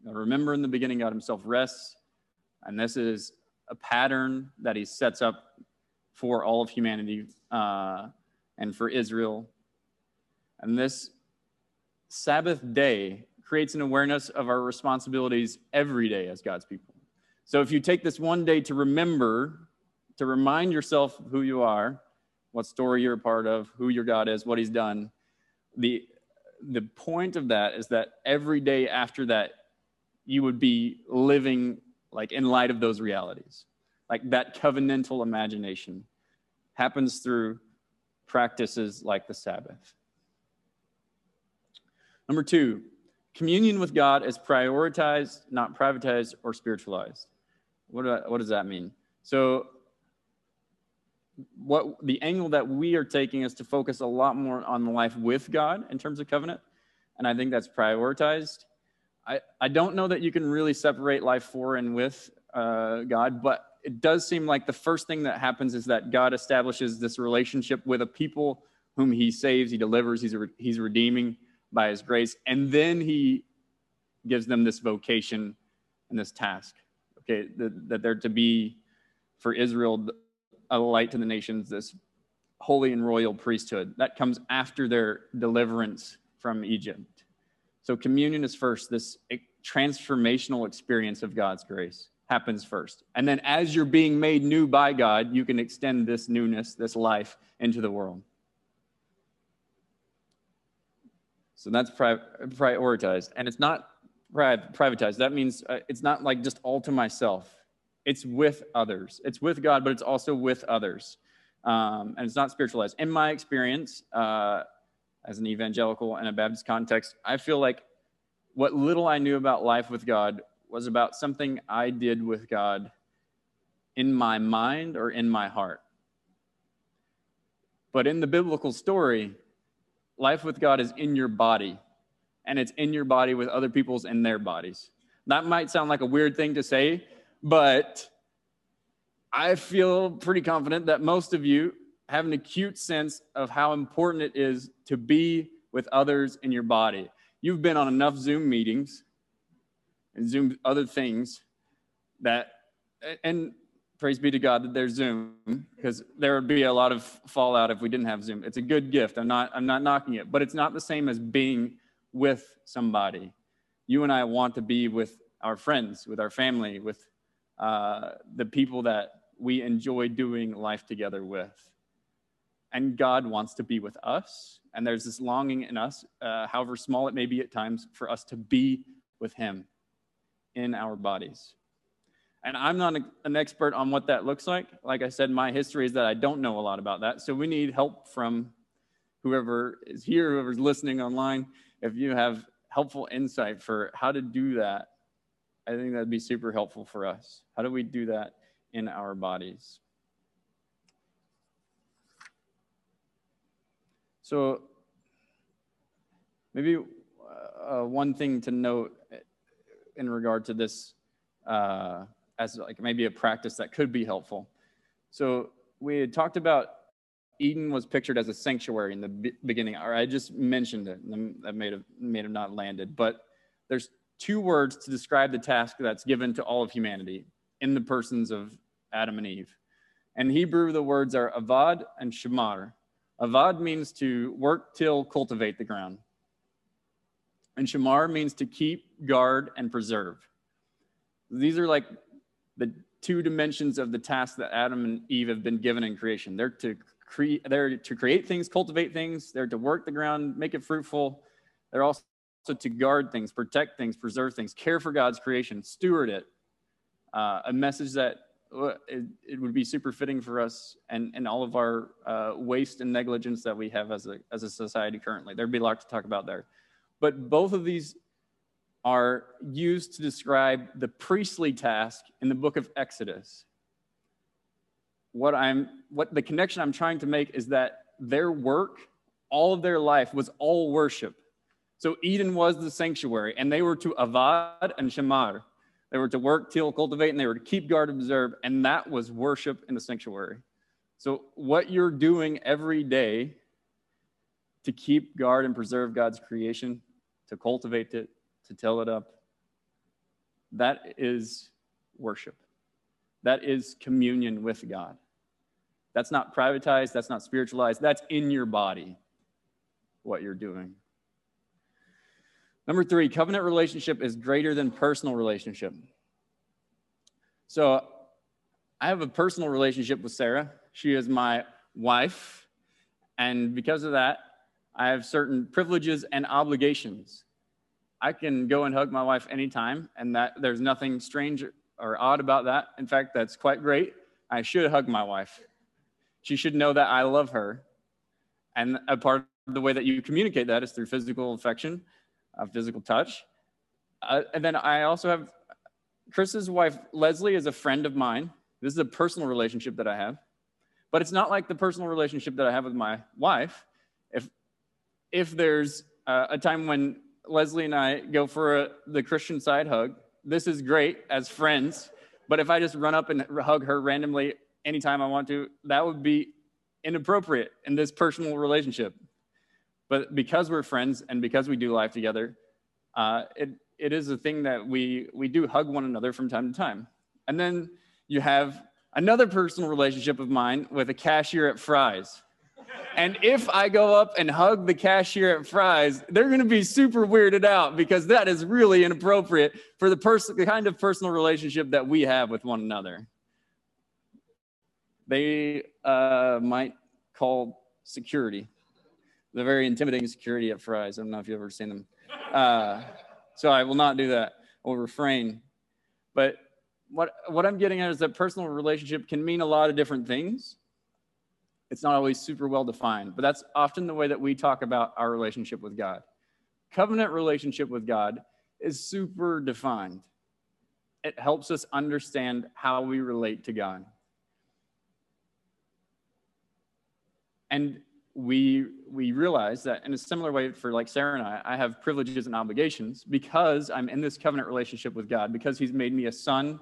Now, remember, in the beginning, God himself rests, and this is a pattern that he sets up for all of humanity uh, and for Israel. And this Sabbath day creates an awareness of our responsibilities every day as God's people. So if you take this one day to remember, to remind yourself who you are, what story you're a part of, who your God is, what he's done, the the point of that is that every day after that you would be living like in light of those realities. Like that covenantal imagination happens through practices like the Sabbath. Number 2, Communion with God is prioritized, not privatized or spiritualized. What, do I, what does that mean? So, what the angle that we are taking is to focus a lot more on life with God in terms of covenant, and I think that's prioritized. I, I don't know that you can really separate life for and with uh, God, but it does seem like the first thing that happens is that God establishes this relationship with a people whom He saves, He delivers, He's, he's redeeming by his grace. And then he gives them this vocation and this task, okay, that, that they're to be for Israel a light to the nations, this holy and royal priesthood. That comes after their deliverance from Egypt. So communion is first, this transformational experience of God's grace happens first. And then as you're being made new by God, you can extend this newness, this life into the world. So that's pri- prioritized. And it's not pri- privatized. That means uh, it's not like just all to myself, it's with others. It's with God, but it's also with others. Um, and it's not spiritualized. In my experience, uh, as an evangelical and a Baptist context, I feel like what little I knew about life with God was about something I did with God in my mind or in my heart. But in the biblical story, life with God is in your body, and it's in your body with other people's in their bodies. That might sound like a weird thing to say, but I feel pretty confident that most of you have an acute sense of how important it is to be with others in your body. You've been on enough Zoom meetings and Zoom other things that, and praise be to God that there's Zoom because there would be a lot of fallout if we didn't have Zoom. It's a good gift. I'm not I'm not knocking it, but it's not the same as being with somebody. You and I want to be with our friends, with our family, with uh, the people that we enjoy doing life together with. and God wants to be with us. And there's this longing in us, uh, however small it may be at times, for us to be with Him in our bodies. And I'm not an expert on what that looks like. Like I said, my history is that I don't know a lot about that. So we need help from whoever is here, whoever's listening online. If you have helpful insight for how to do that, I think that'd be super helpful for us. How do we do that in our bodies? So, maybe uh, one thing to note in regard to this uh, as like maybe a practice that could be helpful. So we had talked about Eden was pictured as a sanctuary in the beginning, or I just mentioned it. That may have may have not landed, but there's two words to describe the task that's given to all of humanity in the persons of Adam and Eve. In Hebrew, the words are avad and shamar. Avad means to work, till, cultivate the ground. And shamar means to keep, guard, and preserve. These are like the two dimensions of the task that Adam and Eve have been given in creation. They're to create, they're to create things, cultivate things. They're to work the ground, make it fruitful. They're also to guard things, protect things, preserve things, care for God's creation, steward it. Uh, a message that uh, it, it, would be super fitting for us and, and all of our uh, waste and negligence that we have as a, as a society currently. There'd be a lot to talk about there. But both of these are used to describe the priestly task in the book of Exodus. What I'm what the connection I'm trying to make is that their work, all of their life was all worship. So Eden was the sanctuary, and they were to avad and shamar. They were to work, till, cultivate, and they were to keep guard observe, and that was worship in the sanctuary. So what you're doing every day to keep guard and preserve God's creation, to cultivate it, to till it up. That is worship. That is communion with God. That's not privatized, that's not spiritualized, that's in your body, what you're doing. Number three, covenant relationship is greater than personal relationship. So I have a personal relationship with Sarah. She is my wife. And because of that, I have certain privileges and obligations. I can go and hug my wife anytime, and that there's nothing strange or odd about that. In fact, that's quite great. I should hug my wife. She should know that I love her. And a part of the way that you communicate that is through physical affection, uh, physical touch. Uh, and then I also have Chris's wife, Leslie, is a friend of mine. This is a personal relationship that I have. But it's not like the personal relationship that I have with my wife. If, if there's uh, a time when Leslie and I go for a, the Christian side hug. This is great as friends, but if I just run up and hug her randomly anytime I want to, that would be inappropriate in this personal relationship. But because we're friends and because we do life together, uh, it, it is a thing that we, we do hug one another from time to time. And then you have another personal relationship of mine with a cashier at Fry's. And if I go up and hug the cashier at Fry's, they're going to be super weirded out because that is really inappropriate for the person, the kind of personal relationship that we have with one another. They uh, might call security, the very intimidating security at Fry's. I don't know if you've ever seen them. Uh, so I will not do that. I will refrain. But what what I'm getting at is that personal relationship can mean a lot of different things it's not always super well defined, but that's often the way that we talk about our relationship with God. Covenant relationship with God is super defined. It helps us understand how we relate to God. And we we realize that in a similar way for like Sarah and I, I have privileges and obligations because I'm in this covenant relationship with God, because He's made me a son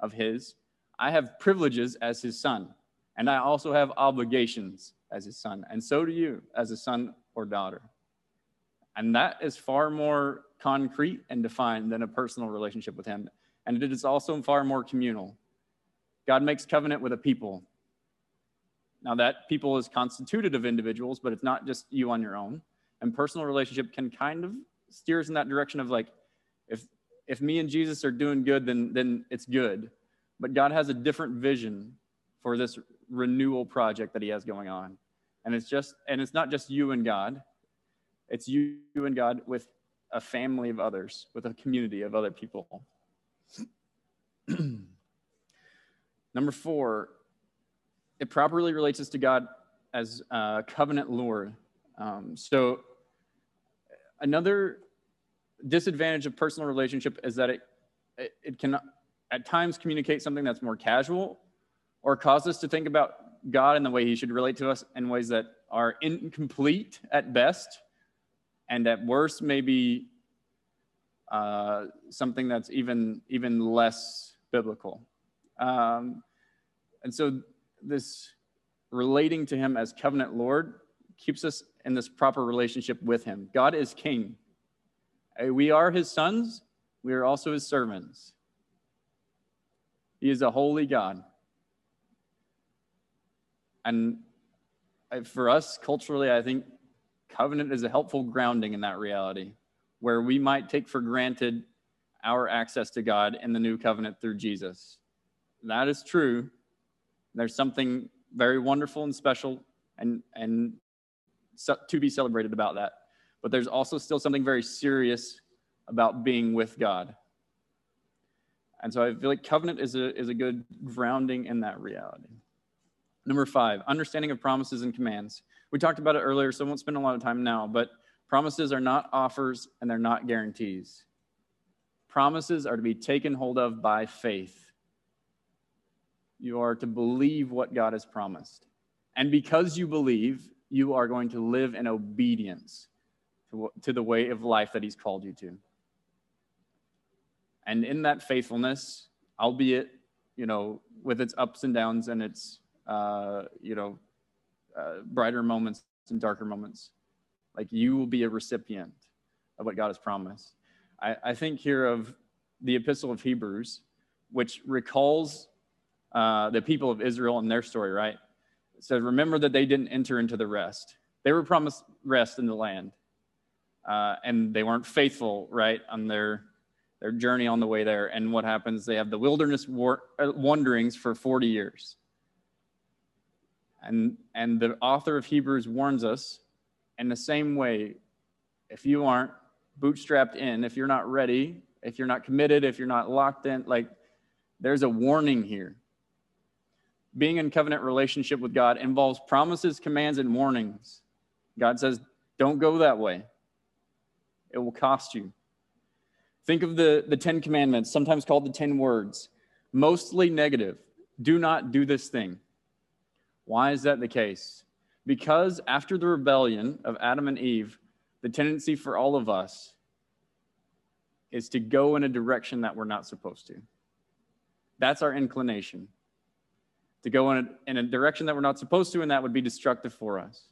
of His. I have privileges as His son. And I also have obligations as his son, and so do you as a son or daughter. And that is far more concrete and defined than a personal relationship with him. And it is also far more communal. God makes covenant with a people. Now, that people is constituted of individuals, but it's not just you on your own. And personal relationship can kind of steer us in that direction of like, if if me and Jesus are doing good, then then it's good. But God has a different vision for this renewal project that he has going on. And it's just and it's not just you and God. It's you and God with a family of others, with a community of other people. <clears throat> Number four, it properly relates us to God as a covenant Lord. Um, so, another disadvantage of personal relationship is that it, it, it can at times communicate something that's more casual or cause us to think about God and the way he should relate to us in ways that are incomplete at best and at worst maybe uh, something that's even even less biblical um, and so this relating to him as covenant lord keeps us in this proper relationship with him god is king uh, we are his sons we are also his servants he is a holy god and for us culturally i think covenant is a helpful grounding in that reality where we might take for granted our access to God in the new covenant through Jesus. That is true. There's something very wonderful and special and, and to be celebrated about that. But there's also still something very serious about being with God. And so I feel like covenant is a, is a good grounding in that reality. Number five, understanding of promises and commands. We talked about it earlier, so I won't spend a lot of time now, but promises are not offers and they're not guarantees. Promises are to be taken hold of by faith. You are to believe what God has promised. And because you believe, you are going to live in obedience to, to the way of life that He's called you to. And in that faithfulness, albeit, you know, with its ups and downs and its uh, you know, uh, brighter moments and darker moments. Like you will be a recipient of what God has promised. I, I think here of the Epistle of Hebrews, which recalls uh, the people of Israel and their story, right? It says, Remember that they didn't enter into the rest. They were promised rest in the land, uh, and they weren't faithful, right, on their their journey on the way there. And what happens? They have the wilderness war- uh, wanderings for 40 years. And, and the author of Hebrews warns us in the same way if you aren't bootstrapped in, if you're not ready, if you're not committed, if you're not locked in, like there's a warning here. Being in covenant relationship with God involves promises, commands, and warnings. God says, don't go that way. It will cost you. Think of the, the Ten Commandments, sometimes called the Ten Words, mostly negative. Do not do this thing. Why is that the case? Because after the rebellion of Adam and Eve, the tendency for all of us is to go in a direction that we're not supposed to. That's our inclination. To go in a, in a direction that we're not supposed to, and that would be destructive for us.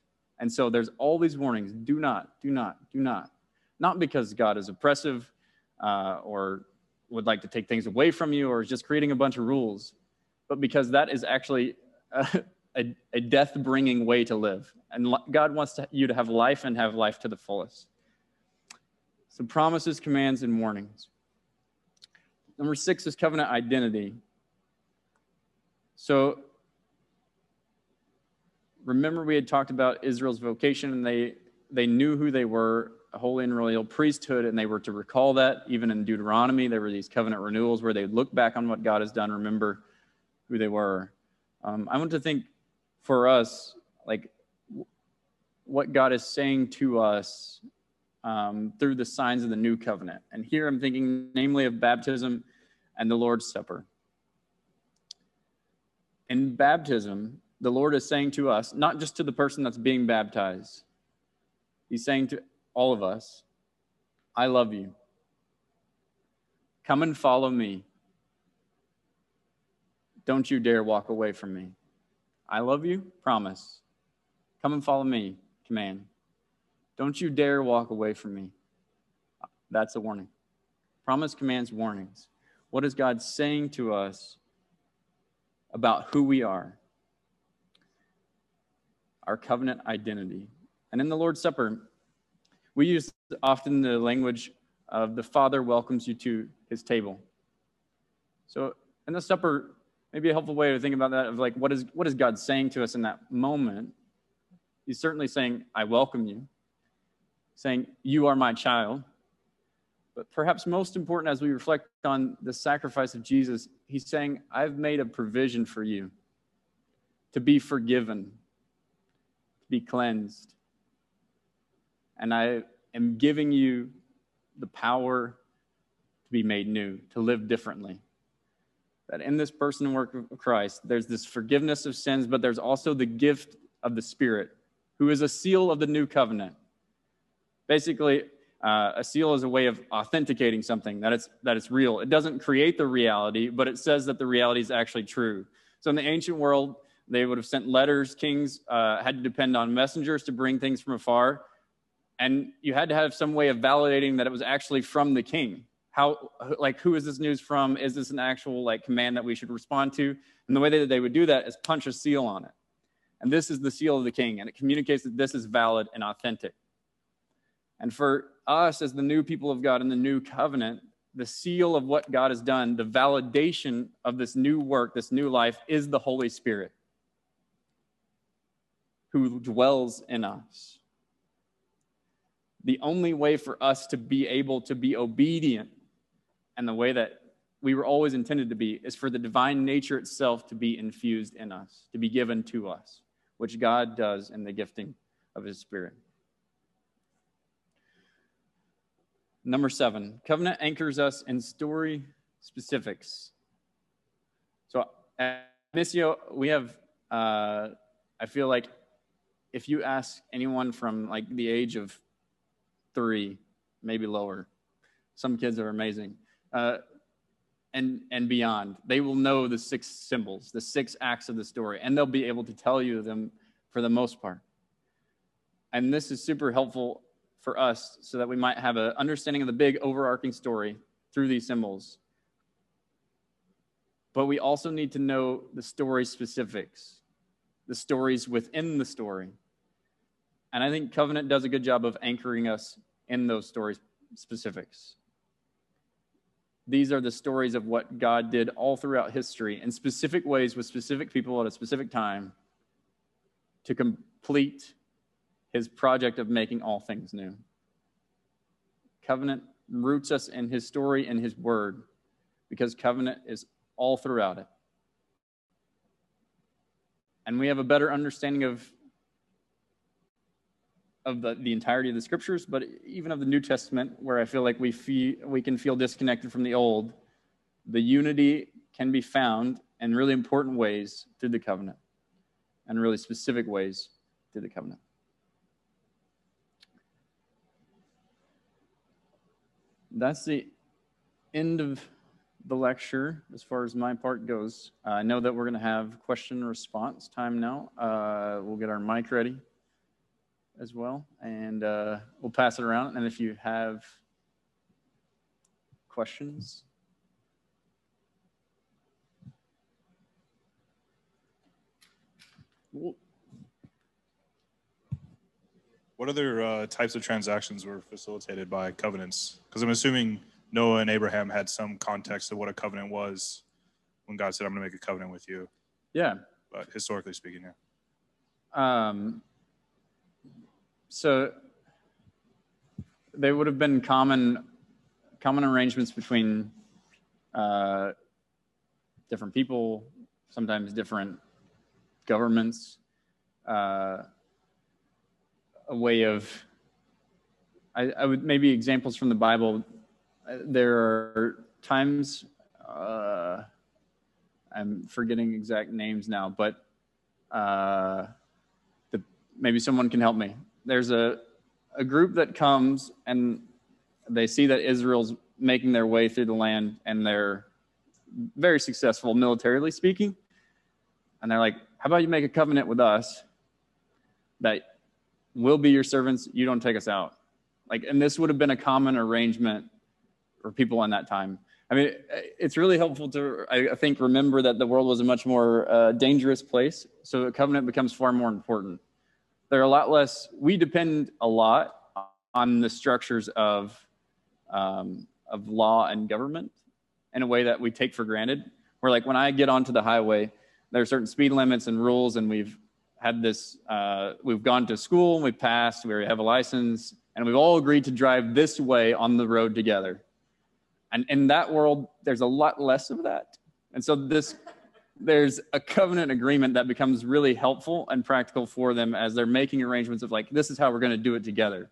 And so there's all these warnings do not, do not, do not. Not because God is oppressive uh, or would like to take things away from you or is just creating a bunch of rules, but because that is actually uh, a, a death bringing way to live. And God wants to, you to have life and have life to the fullest. So, promises, commands, and warnings. Number six is covenant identity. So, remember we had talked about Israel's vocation, and they, they knew who they were a holy and royal priesthood, and they were to recall that. Even in Deuteronomy, there were these covenant renewals where they look back on what God has done, remember who they were. Um, I want to think for us, like what God is saying to us um, through the signs of the new covenant. And here I'm thinking, namely, of baptism and the Lord's Supper. In baptism, the Lord is saying to us, not just to the person that's being baptized, He's saying to all of us, I love you. Come and follow me. Don't you dare walk away from me. I love you, promise. Come and follow me, command. Don't you dare walk away from me. That's a warning. Promise commands warnings. What is God saying to us about who we are? Our covenant identity. And in the Lord's Supper, we use often the language of the Father welcomes you to his table. So in the supper, maybe a helpful way to think about that of like what is what is God saying to us in that moment? He's certainly saying, I welcome you, saying, You are my child. But perhaps most important as we reflect on the sacrifice of Jesus, he's saying, I've made a provision for you to be forgiven, to be cleansed. And I am giving you the power to be made new, to live differently. That in this person and work of Christ, there's this forgiveness of sins, but there's also the gift of the Spirit, who is a seal of the new covenant. Basically, uh, a seal is a way of authenticating something that it's that it's real. It doesn't create the reality, but it says that the reality is actually true. So in the ancient world, they would have sent letters. Kings uh, had to depend on messengers to bring things from afar, and you had to have some way of validating that it was actually from the king. How, like, who is this news from? Is this an actual like command that we should respond to? And the way that they would do that is punch a seal on it, and this is the seal of the king, and it communicates that this is valid and authentic. And for us as the new people of God in the new covenant, the seal of what God has done, the validation of this new work, this new life, is the Holy Spirit who dwells in us. The only way for us to be able to be obedient and the way that we were always intended to be is for the divine nature itself to be infused in us, to be given to us, which God does in the gifting of his Spirit. Number seven, covenant anchors us in story specifics. So at Missio, we have, uh, I feel like if you ask anyone from like the age of three, maybe lower, some kids are amazing, uh, and, and beyond, they will know the six symbols, the six acts of the story, and they'll be able to tell you them for the most part. And this is super helpful for us so that we might have an understanding of the big overarching story through these symbols. But we also need to know the story specifics, the stories within the story. And I think Covenant does a good job of anchoring us in those story specifics. These are the stories of what God did all throughout history in specific ways with specific people at a specific time to complete his project of making all things new. Covenant roots us in his story and his word because covenant is all throughout it. And we have a better understanding of, of the, the entirety of the scriptures, but even of the New Testament, where I feel like we, feel, we can feel disconnected from the old. The unity can be found in really important ways through the covenant and really specific ways through the covenant. That's the end of the lecture as far as my part goes. Uh, I know that we're going to have question and response time now. Uh, we'll get our mic ready as well, and uh, we'll pass it around. And if you have questions, What other uh, types of transactions were facilitated by covenants? Because I'm assuming Noah and Abraham had some context of what a covenant was when God said, I'm going to make a covenant with you. Yeah. But historically speaking, yeah. Um, so they would have been common common arrangements between uh, different people, sometimes different governments. Uh, a way of I, I, would maybe examples from the Bible. There are times uh, I'm forgetting exact names now, but uh, the, maybe someone can help me. There's a a group that comes and they see that Israel's making their way through the land and they're very successful militarily speaking, and they're like, "How about you make a covenant with us that we'll be your servants. You don't take us out. Like, and this would have been a common arrangement for people in that time. I mean, it's really helpful to, I think, remember that the world was a much more uh, dangerous place. So a covenant becomes far more important. There are a lot less, we depend a lot on the structures of, um, of law and government in a way that we take for granted. Where, like, when I get onto the highway, there are certain speed limits and rules, and we've had this, uh, we've gone to school, we passed, we have a license, and we've all agreed to drive this way on the road together. And in that world, there's a lot less of that. And so this, there's a covenant agreement that becomes really helpful and practical for them as they're making arrangements of like, this is how we're going to do it together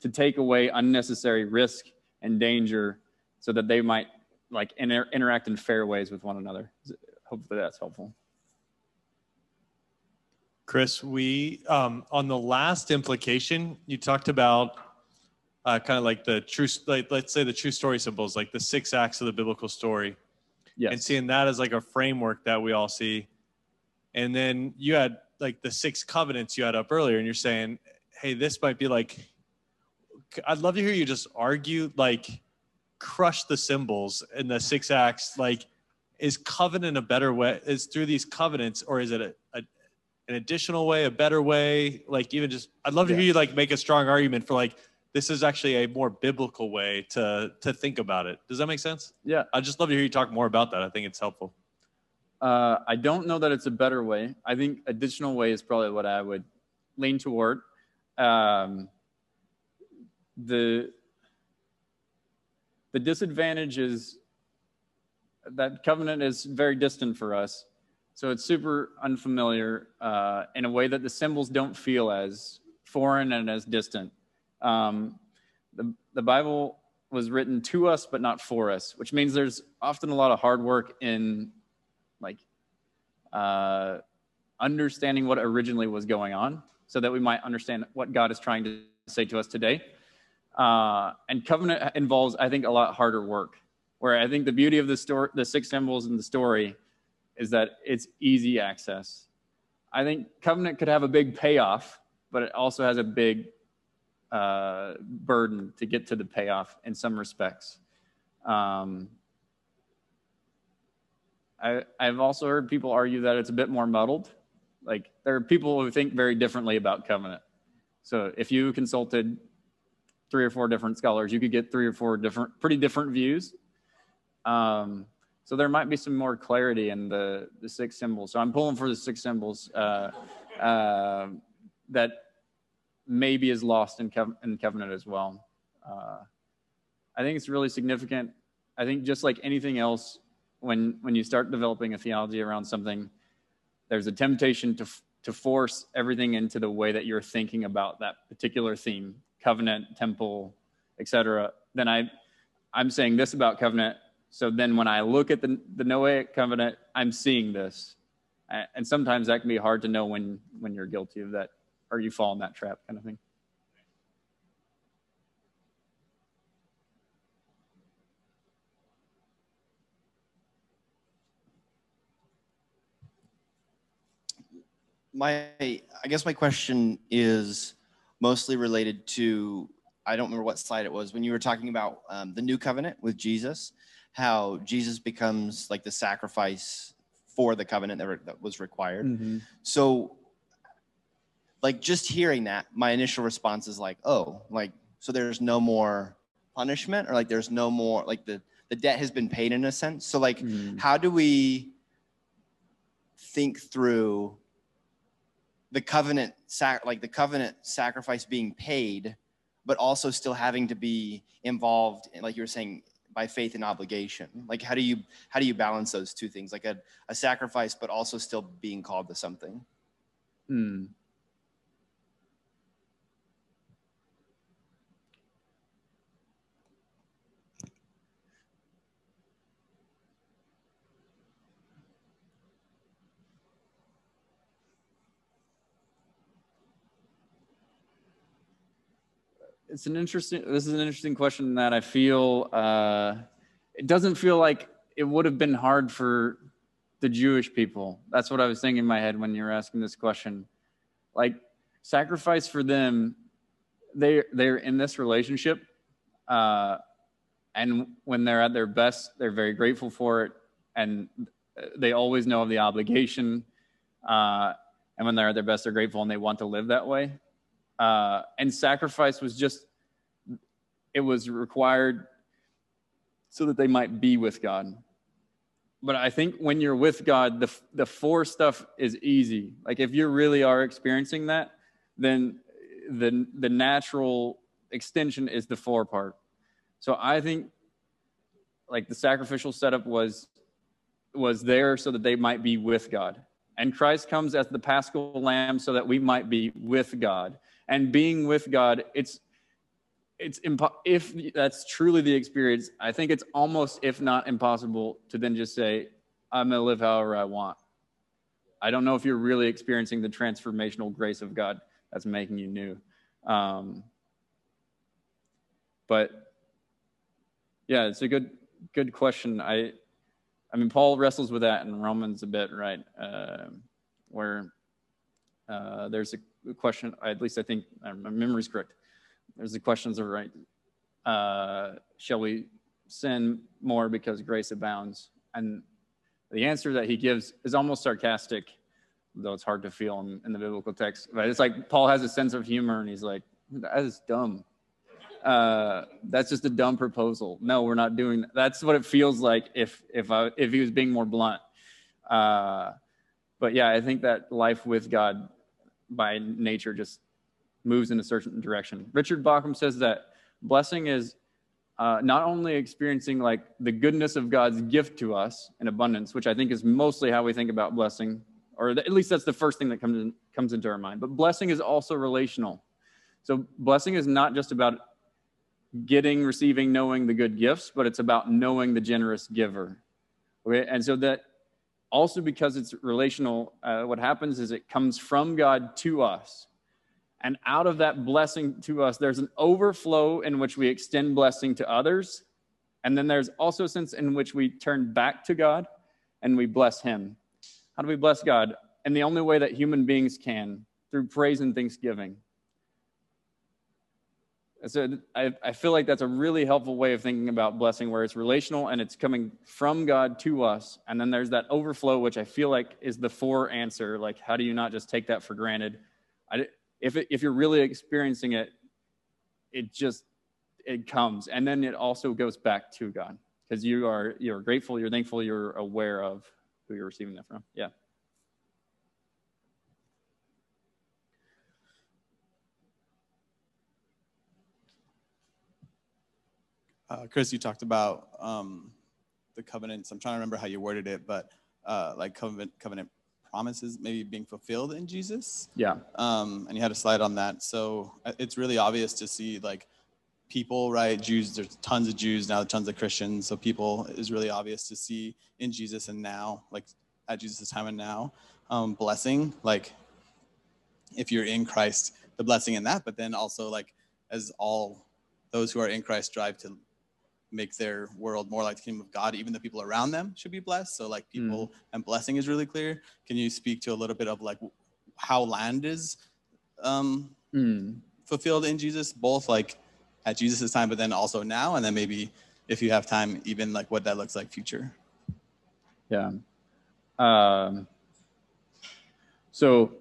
to take away unnecessary risk and danger so that they might like inter- interact in fair ways with one another. Hopefully that's helpful. Chris, we um, on the last implication, you talked about uh, kind of like the true, like let's say the true story symbols, like the six acts of the biblical story, Yes. and seeing that as like a framework that we all see. And then you had like the six covenants you had up earlier, and you're saying, hey, this might be like, I'd love to hear you just argue, like, crush the symbols in the six acts. Like, is covenant a better way? Is through these covenants, or is it a, a an additional way, a better way? Like, even just, I'd love to hear you like make a strong argument for like, this is actually a more biblical way to to think about it. Does that make sense? Yeah. I'd just love to hear you talk more about that. I think it's helpful. Uh, I don't know that it's a better way. I think additional way is probably what I would lean toward. Um, the the disadvantage is that covenant is very distant for us, so it's super unfamiliar uh, in a way that the symbols don't feel as foreign and as distant. Um, the the Bible was written to us, but not for us, which means there's often a lot of hard work in like uh, understanding what originally was going on so that we might understand what God is trying to say to us today. Uh, and covenant involves, I think, a lot harder work. Where I think the beauty of the story, the six symbols in the story, is that it's easy access. I think covenant could have a big payoff, but it also has a big uh, burden to get to the payoff in some respects. Um, I, I've also heard people argue that it's a bit more muddled. Like there are people who think very differently about covenant. So if you consulted three or four different scholars, you could get three or four different, pretty different views. Um, so there might be some more clarity in the the six symbols. So I'm pulling for the six symbols uh, uh, that maybe is lost in, cov- in covenant as well. Uh, I think it's really significant. I think just like anything else, when when you start developing a theology around something, there's a temptation to to force everything into the way that you're thinking about that particular theme, covenant, temple, etc. Then I I'm saying this about covenant. So then when I look at the the Noahic covenant, I'm seeing this, and sometimes that can be hard to know when when you're guilty of that or you fall in that trap, kind of thing. my i guess my question is mostly related to i don't remember what slide it was when you were talking about um, the new covenant with jesus how jesus becomes like the sacrifice for the covenant that, re- that was required Mm-hmm. so like just hearing that my initial response is like oh like so there's no more punishment or like there's no more like the the debt has been paid in a sense so like Mhm. how do we think through the covenant sac- like the covenant sacrifice being paid but also still having to be involved like you were saying by faith and obligation. Like how do you how do you balance those two things? Like a, a sacrifice but also still being called to something? Hmm. It's an interesting. This is an interesting question that I feel. Uh, it doesn't feel like it would have been hard for the Jewish people. That's what I was thinking in my head when you were asking this question. Like sacrifice for them, they they're in this relationship, uh, and when they're at their best, they're very grateful for it, and they always know of the obligation. Uh, and when they're at their best, they're grateful and they want to live that way. Uh, and sacrifice was just it was required so that they might be with God. but I think when you're with God, the the for stuff is easy. Like if you really are experiencing that, then the the natural extension is the for part. So I think like the sacrificial setup was was there so that they might be with God. And Christ comes as the paschal lamb so that we might be with God. And being with God, it's it's impo- if that's truly the experience, I think it's almost if not impossible to then just say I'm going to live however I want. I don't know if you're really experiencing the transformational grace of God that's making you new. Um, but yeah, it's a good good question. I I mean, Paul wrestles with that in Romans a bit, right? Uh, where uh, there's a question, at least I think uh, my memory's correct. There's the questions of right. Uh, shall we sin more because grace abounds? And the answer that he gives is almost sarcastic, though it's hard to feel in, in the biblical text. But it's like Paul has a sense of humor, and he's like, "That is dumb." uh, that's just a dumb proposal. No, we're not doing that. That's what it feels like if if I if he was being more blunt. Uh, but yeah, I think that life with God by nature just moves in a certain direction. Richard Bauckham says that blessing is uh, not only experiencing like the goodness of God's gift to us in abundance, which I think is mostly how we think about blessing, or at least that's the first thing that comes in, comes into our mind. But blessing is also relational. So blessing is not just about getting, receiving, knowing the good gifts, but it's about knowing the generous giver. Okay, and so that also because it's relational, uh, what happens is it comes from God to us. And out of that blessing to us, there's an overflow in which we extend blessing to others. And then there's also a sense in which we turn back to God and we bless Him. How do we bless God? And the only way that human beings can, through praise and thanksgiving. So I, I feel like that's a really helpful way of thinking about blessing, where it's relational and it's coming from God to us. And then there's that overflow, which I feel like is the for answer. Like, how do you not just take that for granted? I, if, it, if you're really experiencing it, it just, it comes. And then it also goes back to God because you are, you're grateful, you're thankful, you're aware of who you're receiving that from. Yeah. Uh, Chris, you talked about um, the covenants. I'm trying to remember how you worded it, but uh, like covenant covenant promises maybe being fulfilled in Jesus. Yeah. Um, and you had a slide on that. So uh, it's really obvious to see like people, right? Jews, there's tons of Jews now, tons of Christians. So people is really obvious to see in Jesus and now, like at Jesus' time and now. Um, blessing, like if you're in Christ, the blessing in that, but then also like as all those who are in Christ strive to make their world more like the kingdom of God. Even the people around them should be blessed. So like people mm. and blessing is really clear. Can you speak to a little bit of like how land is um, mm. fulfilled in Jesus, both like at Jesus' time, but then also now, and then maybe if you have time, even like what that looks like future. Yeah. Um, so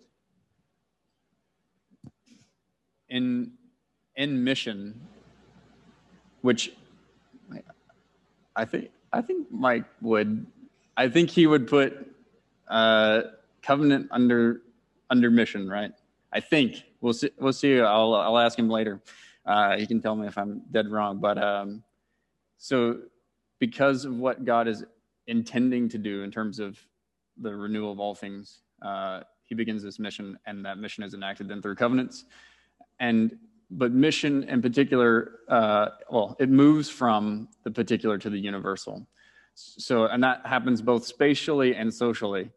in in mission, which I think I think Mike would. I think he would put uh, covenant under under mission, right? I think we'll see. We'll see. I'll I'll ask him later. Uh, he can tell me if I'm dead wrong. But um, so because of what God is intending to do in terms of the renewal of all things, uh, he begins this mission, and that mission is enacted then through covenants. And but mission in particular, uh, well, it moves from the particular to the universal. So, and that happens both spatially and socially,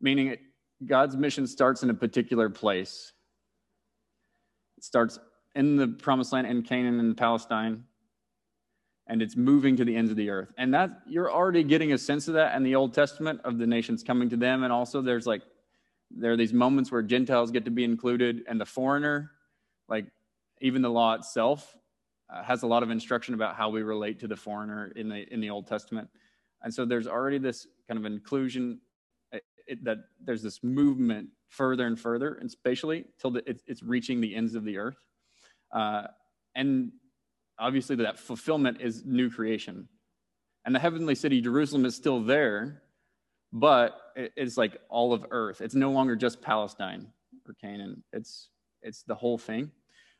meaning it, God's mission starts in a particular place. It starts in the promised land in Canaan and Palestine, and it's moving to the ends of the earth. And that you're already getting a sense of that in the Old Testament of the nations coming to them. And also there's like there are these moments where Gentiles get to be included and the foreigner, like even the law itself uh, has a lot of instruction about how we relate to the foreigner in the in the Old Testament, and so there's already this kind of inclusion it, uh, it, that there's this movement further and further and spatially till the, it, it's reaching the ends of the earth, uh, and obviously that fulfillment is new creation, and the heavenly city Jerusalem is still there, but it, it's like all of Earth. It's no longer just Palestine or Canaan. It's it's the whole thing.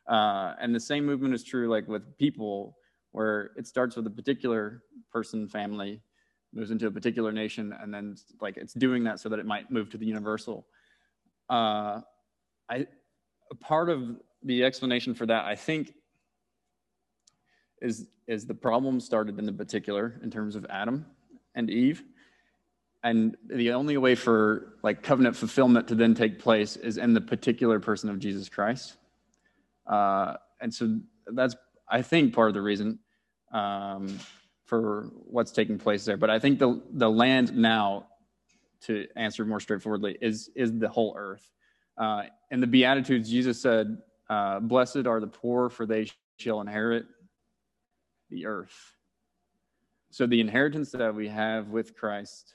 Uh, and the same movement is true like with people, where it starts with a particular person, family, moves into a particular nation, and then like it's doing that so that it might move to the universal. Uh, I part of the explanation for that, I think, is is the problem started in the particular in terms of Adam and Eve. And the only way for like covenant fulfillment to then take place is in the particular person of Jesus Christ. Uh, and so that's, I think, part of the reason um, for what's taking place there. But I think the the land now, to answer more straightforwardly, is is the whole earth. Uh, in the Beatitudes, Jesus said, uh, "Blessed are the poor, for they shall inherit the earth." So the inheritance that we have with Christ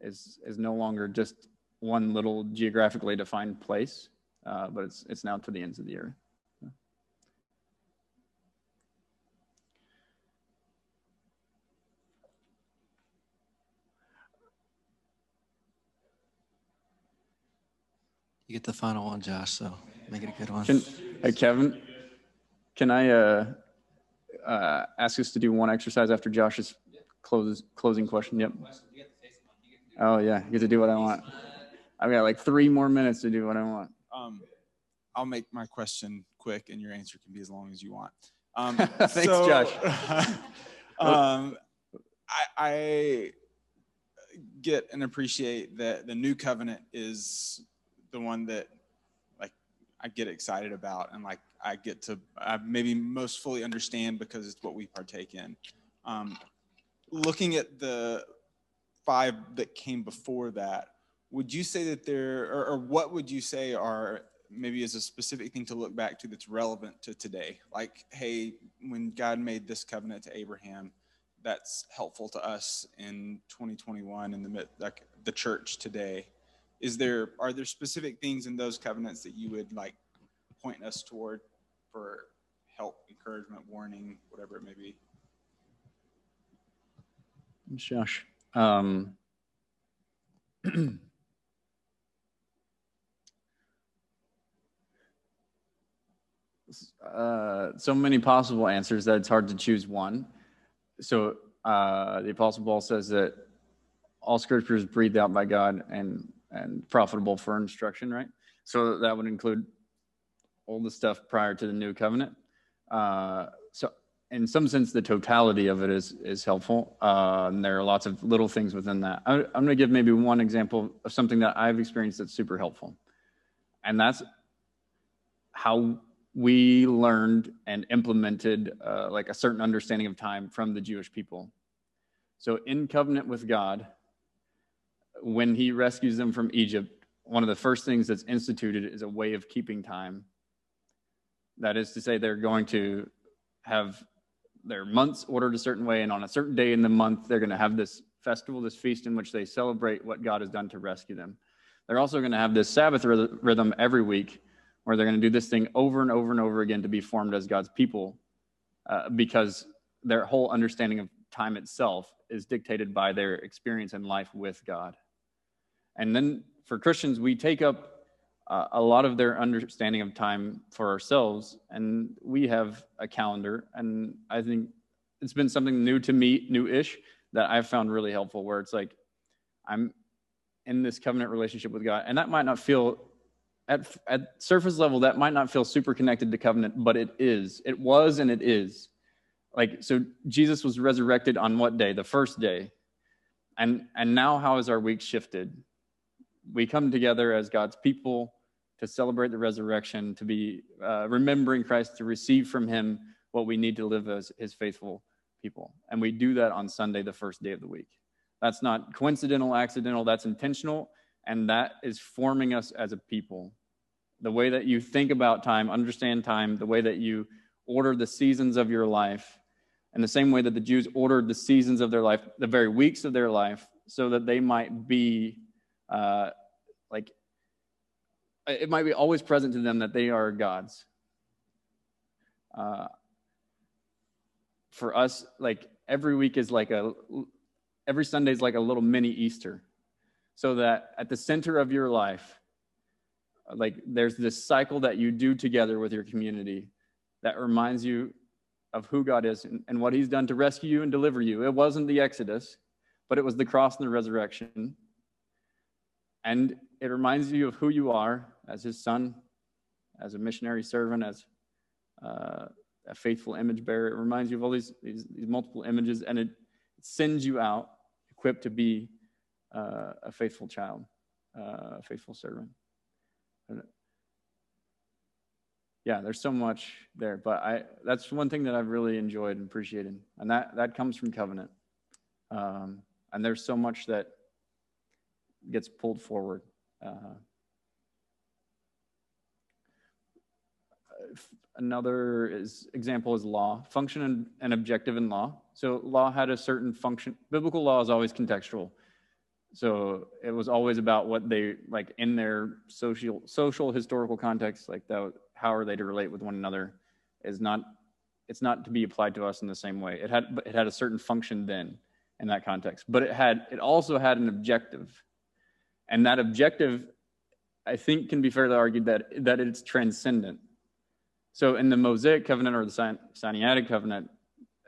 is is no longer just one little geographically defined place, uh, but it's it's now to the ends of the earth. You get the final one, Josh. So make it a good one. Can, hey, Kevin, can I uh, uh, ask us to do one exercise after Josh's close, closing question? Yep. Oh yeah, you get to do what I want. I've got like three more minutes to do what I want. Um, I'll make my question quick, and your answer can be as long as you want. Um, <laughs> Thanks, so, Josh. <laughs> um, I, I get and appreciate that the new covenant is the one that like I get excited about and like I get to I maybe most fully understand because it's what we partake in. Um, looking at the five that came before that, would you say that there, or, or what would you say are maybe is a specific thing to look back to that's relevant to today? Like, hey, when God made this covenant to Abraham, that's helpful to us in 2021 in the like the church today. Is there are there specific things in those covenants that you would like point us toward for help, encouragement, warning, whatever it may be? Josh. Um, <clears throat> uh, so many possible answers that it's hard to choose one. So uh, the Apostle Paul says that all scripture is breathed out by God and and profitable for instruction, right? So that would include all the stuff prior to the new covenant. Uh, so in some sense, the totality of it is is helpful. Uh, and there are lots of little things within that. I, I'm going to give maybe one example of something that I've experienced that's super helpful, and that's how we learned and implemented uh, like a certain understanding of time from the Jewish people. So in covenant with God, when He rescues them from Egypt, one of the first things that's instituted is a way of keeping time. That is to say, they're going to have their months ordered a certain way, and on a certain day in the month, they're going to have this festival, this feast in which they celebrate what God has done to rescue them. They're also going to have this Sabbath rhythm every week where they're going to do this thing over and over and over again to be formed as God's people uh, because their whole understanding of time itself is dictated by their experience in life with God. And then for Christians, we take up uh, a lot of their understanding of time for ourselves, and we have a calendar. And I think it's been something new to me, new ish, that I've found really helpful where it's like I'm in this covenant relationship with God. And that might not feel at, at surface level, that might not feel super connected to covenant, but it is. It was and it is. Like, so Jesus was resurrected on what day? The first day. And, and now, how has our week shifted? We come together as God's people to celebrate the resurrection, to be uh, remembering Christ, to receive from Him what we need to live as His faithful people. And we do that on Sunday, the first day of the week. That's not coincidental, accidental, that's intentional and that is forming us as a people. The way that you think about time, understand time, the way that you order the seasons of your life, and the same way that the Jews ordered the seasons of their life, the very weeks of their life, so that they might be uh, like, it might be always present to them that they are God's. Uh, for us, like every week is like a, every Sunday is like a little mini Easter so that at the center of your life, like there's this cycle that you do together with your community that reminds you of who God is and, and what He's done to rescue you and deliver you. It wasn't the Exodus, but it was the cross and the resurrection. And it reminds you of who you are as His son, as a missionary servant, as uh, a faithful image bearer. It reminds you of all these, these, these multiple images, and it, sends you out equipped to be uh, a faithful child, uh, a faithful servant. Yeah, there's so much there, but I that's one thing that I've really enjoyed and appreciated, and that that comes from covenant. Um, and there's so much that gets pulled forward. Uh, another is, example is law, function and, and objective in law. So law had a certain function. Biblical law is always contextual. So it was always about what they like in their social social historical context, like that. How are they to relate with one another? Is not. It's not to be applied to us in the same way. It had it had a certain function then in that context, but it had it also had an objective, and that objective, I think, can be fairly argued that that it's transcendent. So in the Mosaic covenant or the Sinaitic covenant,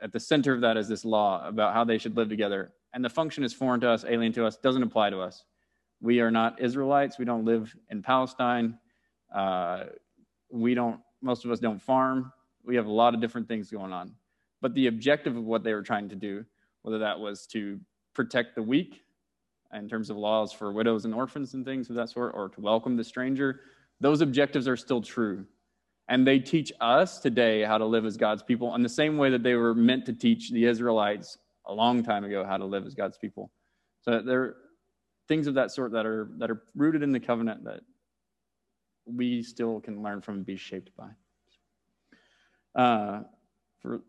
at the center of that is this law about how they should live together. And the function is foreign to us, alien to us, doesn't apply to us. We are not Israelites. We don't live in Palestine. Uh, we don't, most of us don't farm. We have a lot of different things going on. But the objective of what they were trying to do, whether that was to protect the weak in terms of laws for widows and orphans and things of that sort, or to welcome the stranger, those objectives are still true. And they teach us today how to live as God's people in the same way that they were meant to teach the Israelites a long time ago how to live as God's people. So there are things of that sort that are that are rooted in the covenant that we still can learn from and be shaped by. Uh, for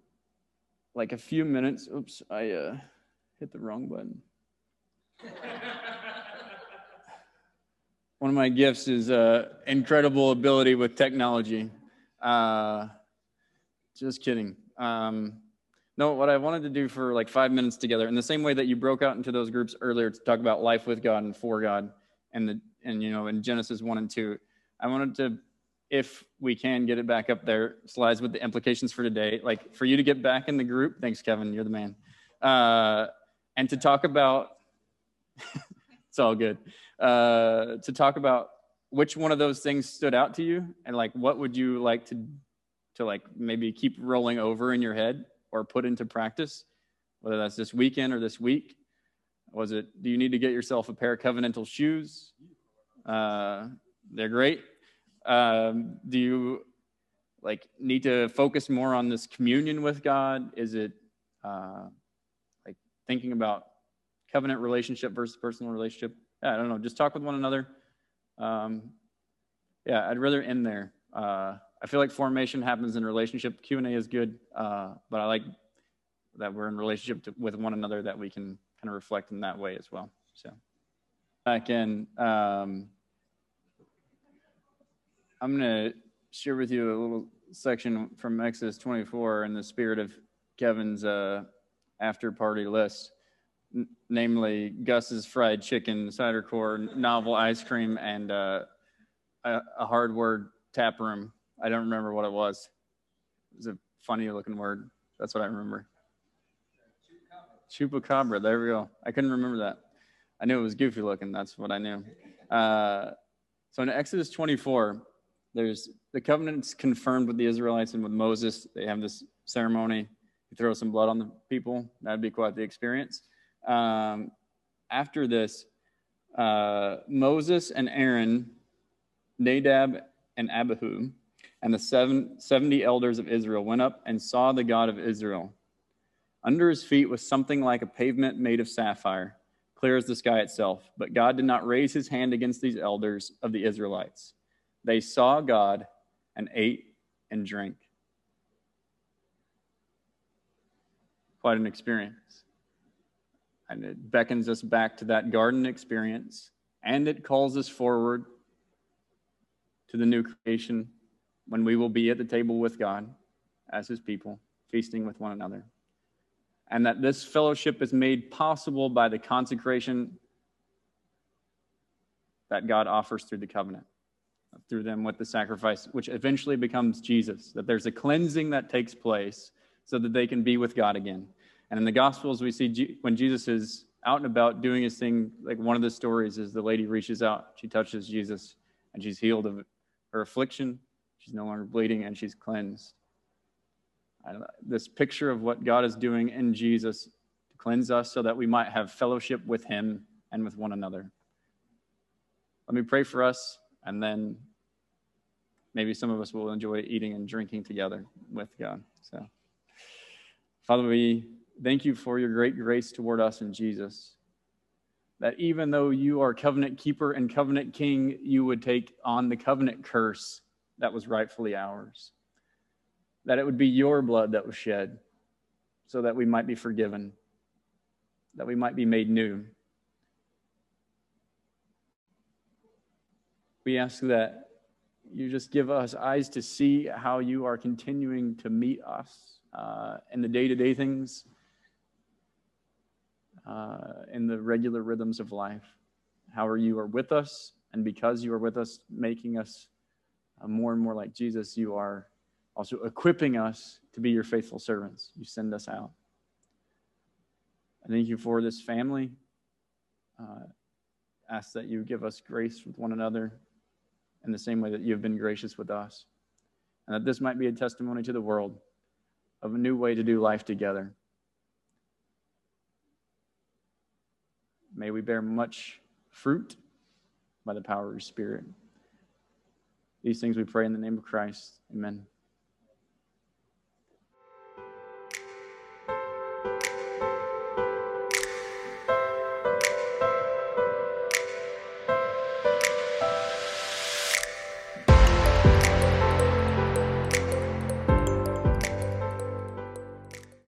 like a few minutes, oops, I uh, hit the wrong button. One of my gifts is uh, incredible ability with technology. Uh, just kidding. Um, no, what I wanted to do for like five minutes together, in the same way that you broke out into those groups earlier to talk about life with God and for God, and the and you know in Genesis one and two, I wanted to, if we can get it back up there, slides with the implications for today, like for you to get back in the group. Thanks, Kevin. You're the man. Uh, and to talk about, <laughs> it's all good. Uh, to talk about which one of those things stood out to you and like what would you like to to like maybe keep rolling over in your head or put into practice whether that's this weekend or this week? Was it do you need to get yourself a pair of covenantal shoes? Uh, they're great. Um, do you like need to focus more on this communion with god? Is it uh, like thinking about covenant relationship versus personal relationship yeah, i don't know just talk with one another um, yeah, I'd rather end there. Uh, I feel like formation happens in relationship. Q and A is good, uh, but I like that we're in relationship to, with one another that we can kind of reflect in that way as well. So back in, um, I'm going to share with you a little section from Exodus 24 in the spirit of Kevin's uh, after party list namely Gus's fried chicken, cider core, novel ice cream, and uh, a, a, hard word tap room. I don't remember what it was. It was a funny looking word. That's what I remember. Chupacabra. There we go. I couldn't remember that. I knew it was goofy looking. That's what I knew. Uh, so in Exodus 24, there's the covenant's confirmed with the Israelites and with Moses. They have this ceremony. You throw some blood on the people. That'd be quite the experience um, after this, uh, Moses and Aaron, Nadab and Abihu, and the seven, 70 elders of Israel went up and saw the God of Israel. Under his feet was something like a pavement made of sapphire, clear as the sky itself. But God did not raise his hand against these elders of the Israelites. They saw God and ate and drank. Quite an experience. And it beckons us back to that garden experience and it calls us forward to the new creation when we will be at the table with God as his people, feasting with one another. And that this fellowship is made possible by the consecration that God offers through the covenant, through them with the sacrifice, which eventually becomes Jesus, that there's a cleansing that takes place so that they can be with God again. And in the Gospels, we see G- when Jesus is out and about doing his thing, like one of the stories is the lady reaches out, she touches Jesus, and she's healed of her affliction. She's no longer bleeding, and she's cleansed. This picture of what God is doing in Jesus to cleanse us so that we might have fellowship with him and with one another. Let me pray for us, and then maybe some of us will enjoy eating and drinking together with God. So, Father, we thank you for your great grace toward us in Jesus. That even though you are covenant keeper and covenant king, you would take on the covenant curse that was rightfully ours. That it would be your blood that was shed so that we might be forgiven, that we might be made new. We ask that you just give us eyes to see how you are continuing to meet us uh, in the day to day things, uh, in the regular rhythms of life. How are you are with us, and because you are with us, making us uh, more and more like Jesus, you are also equipping us to be your faithful servants. You send us out. I thank you for this family. Uh, ask that you give us grace with one another in the same way that you've been gracious with us. And that this might be a testimony to the world of a new way to do life together. May we bear much fruit by the power of your Spirit. These things we pray in the name of Christ. Amen.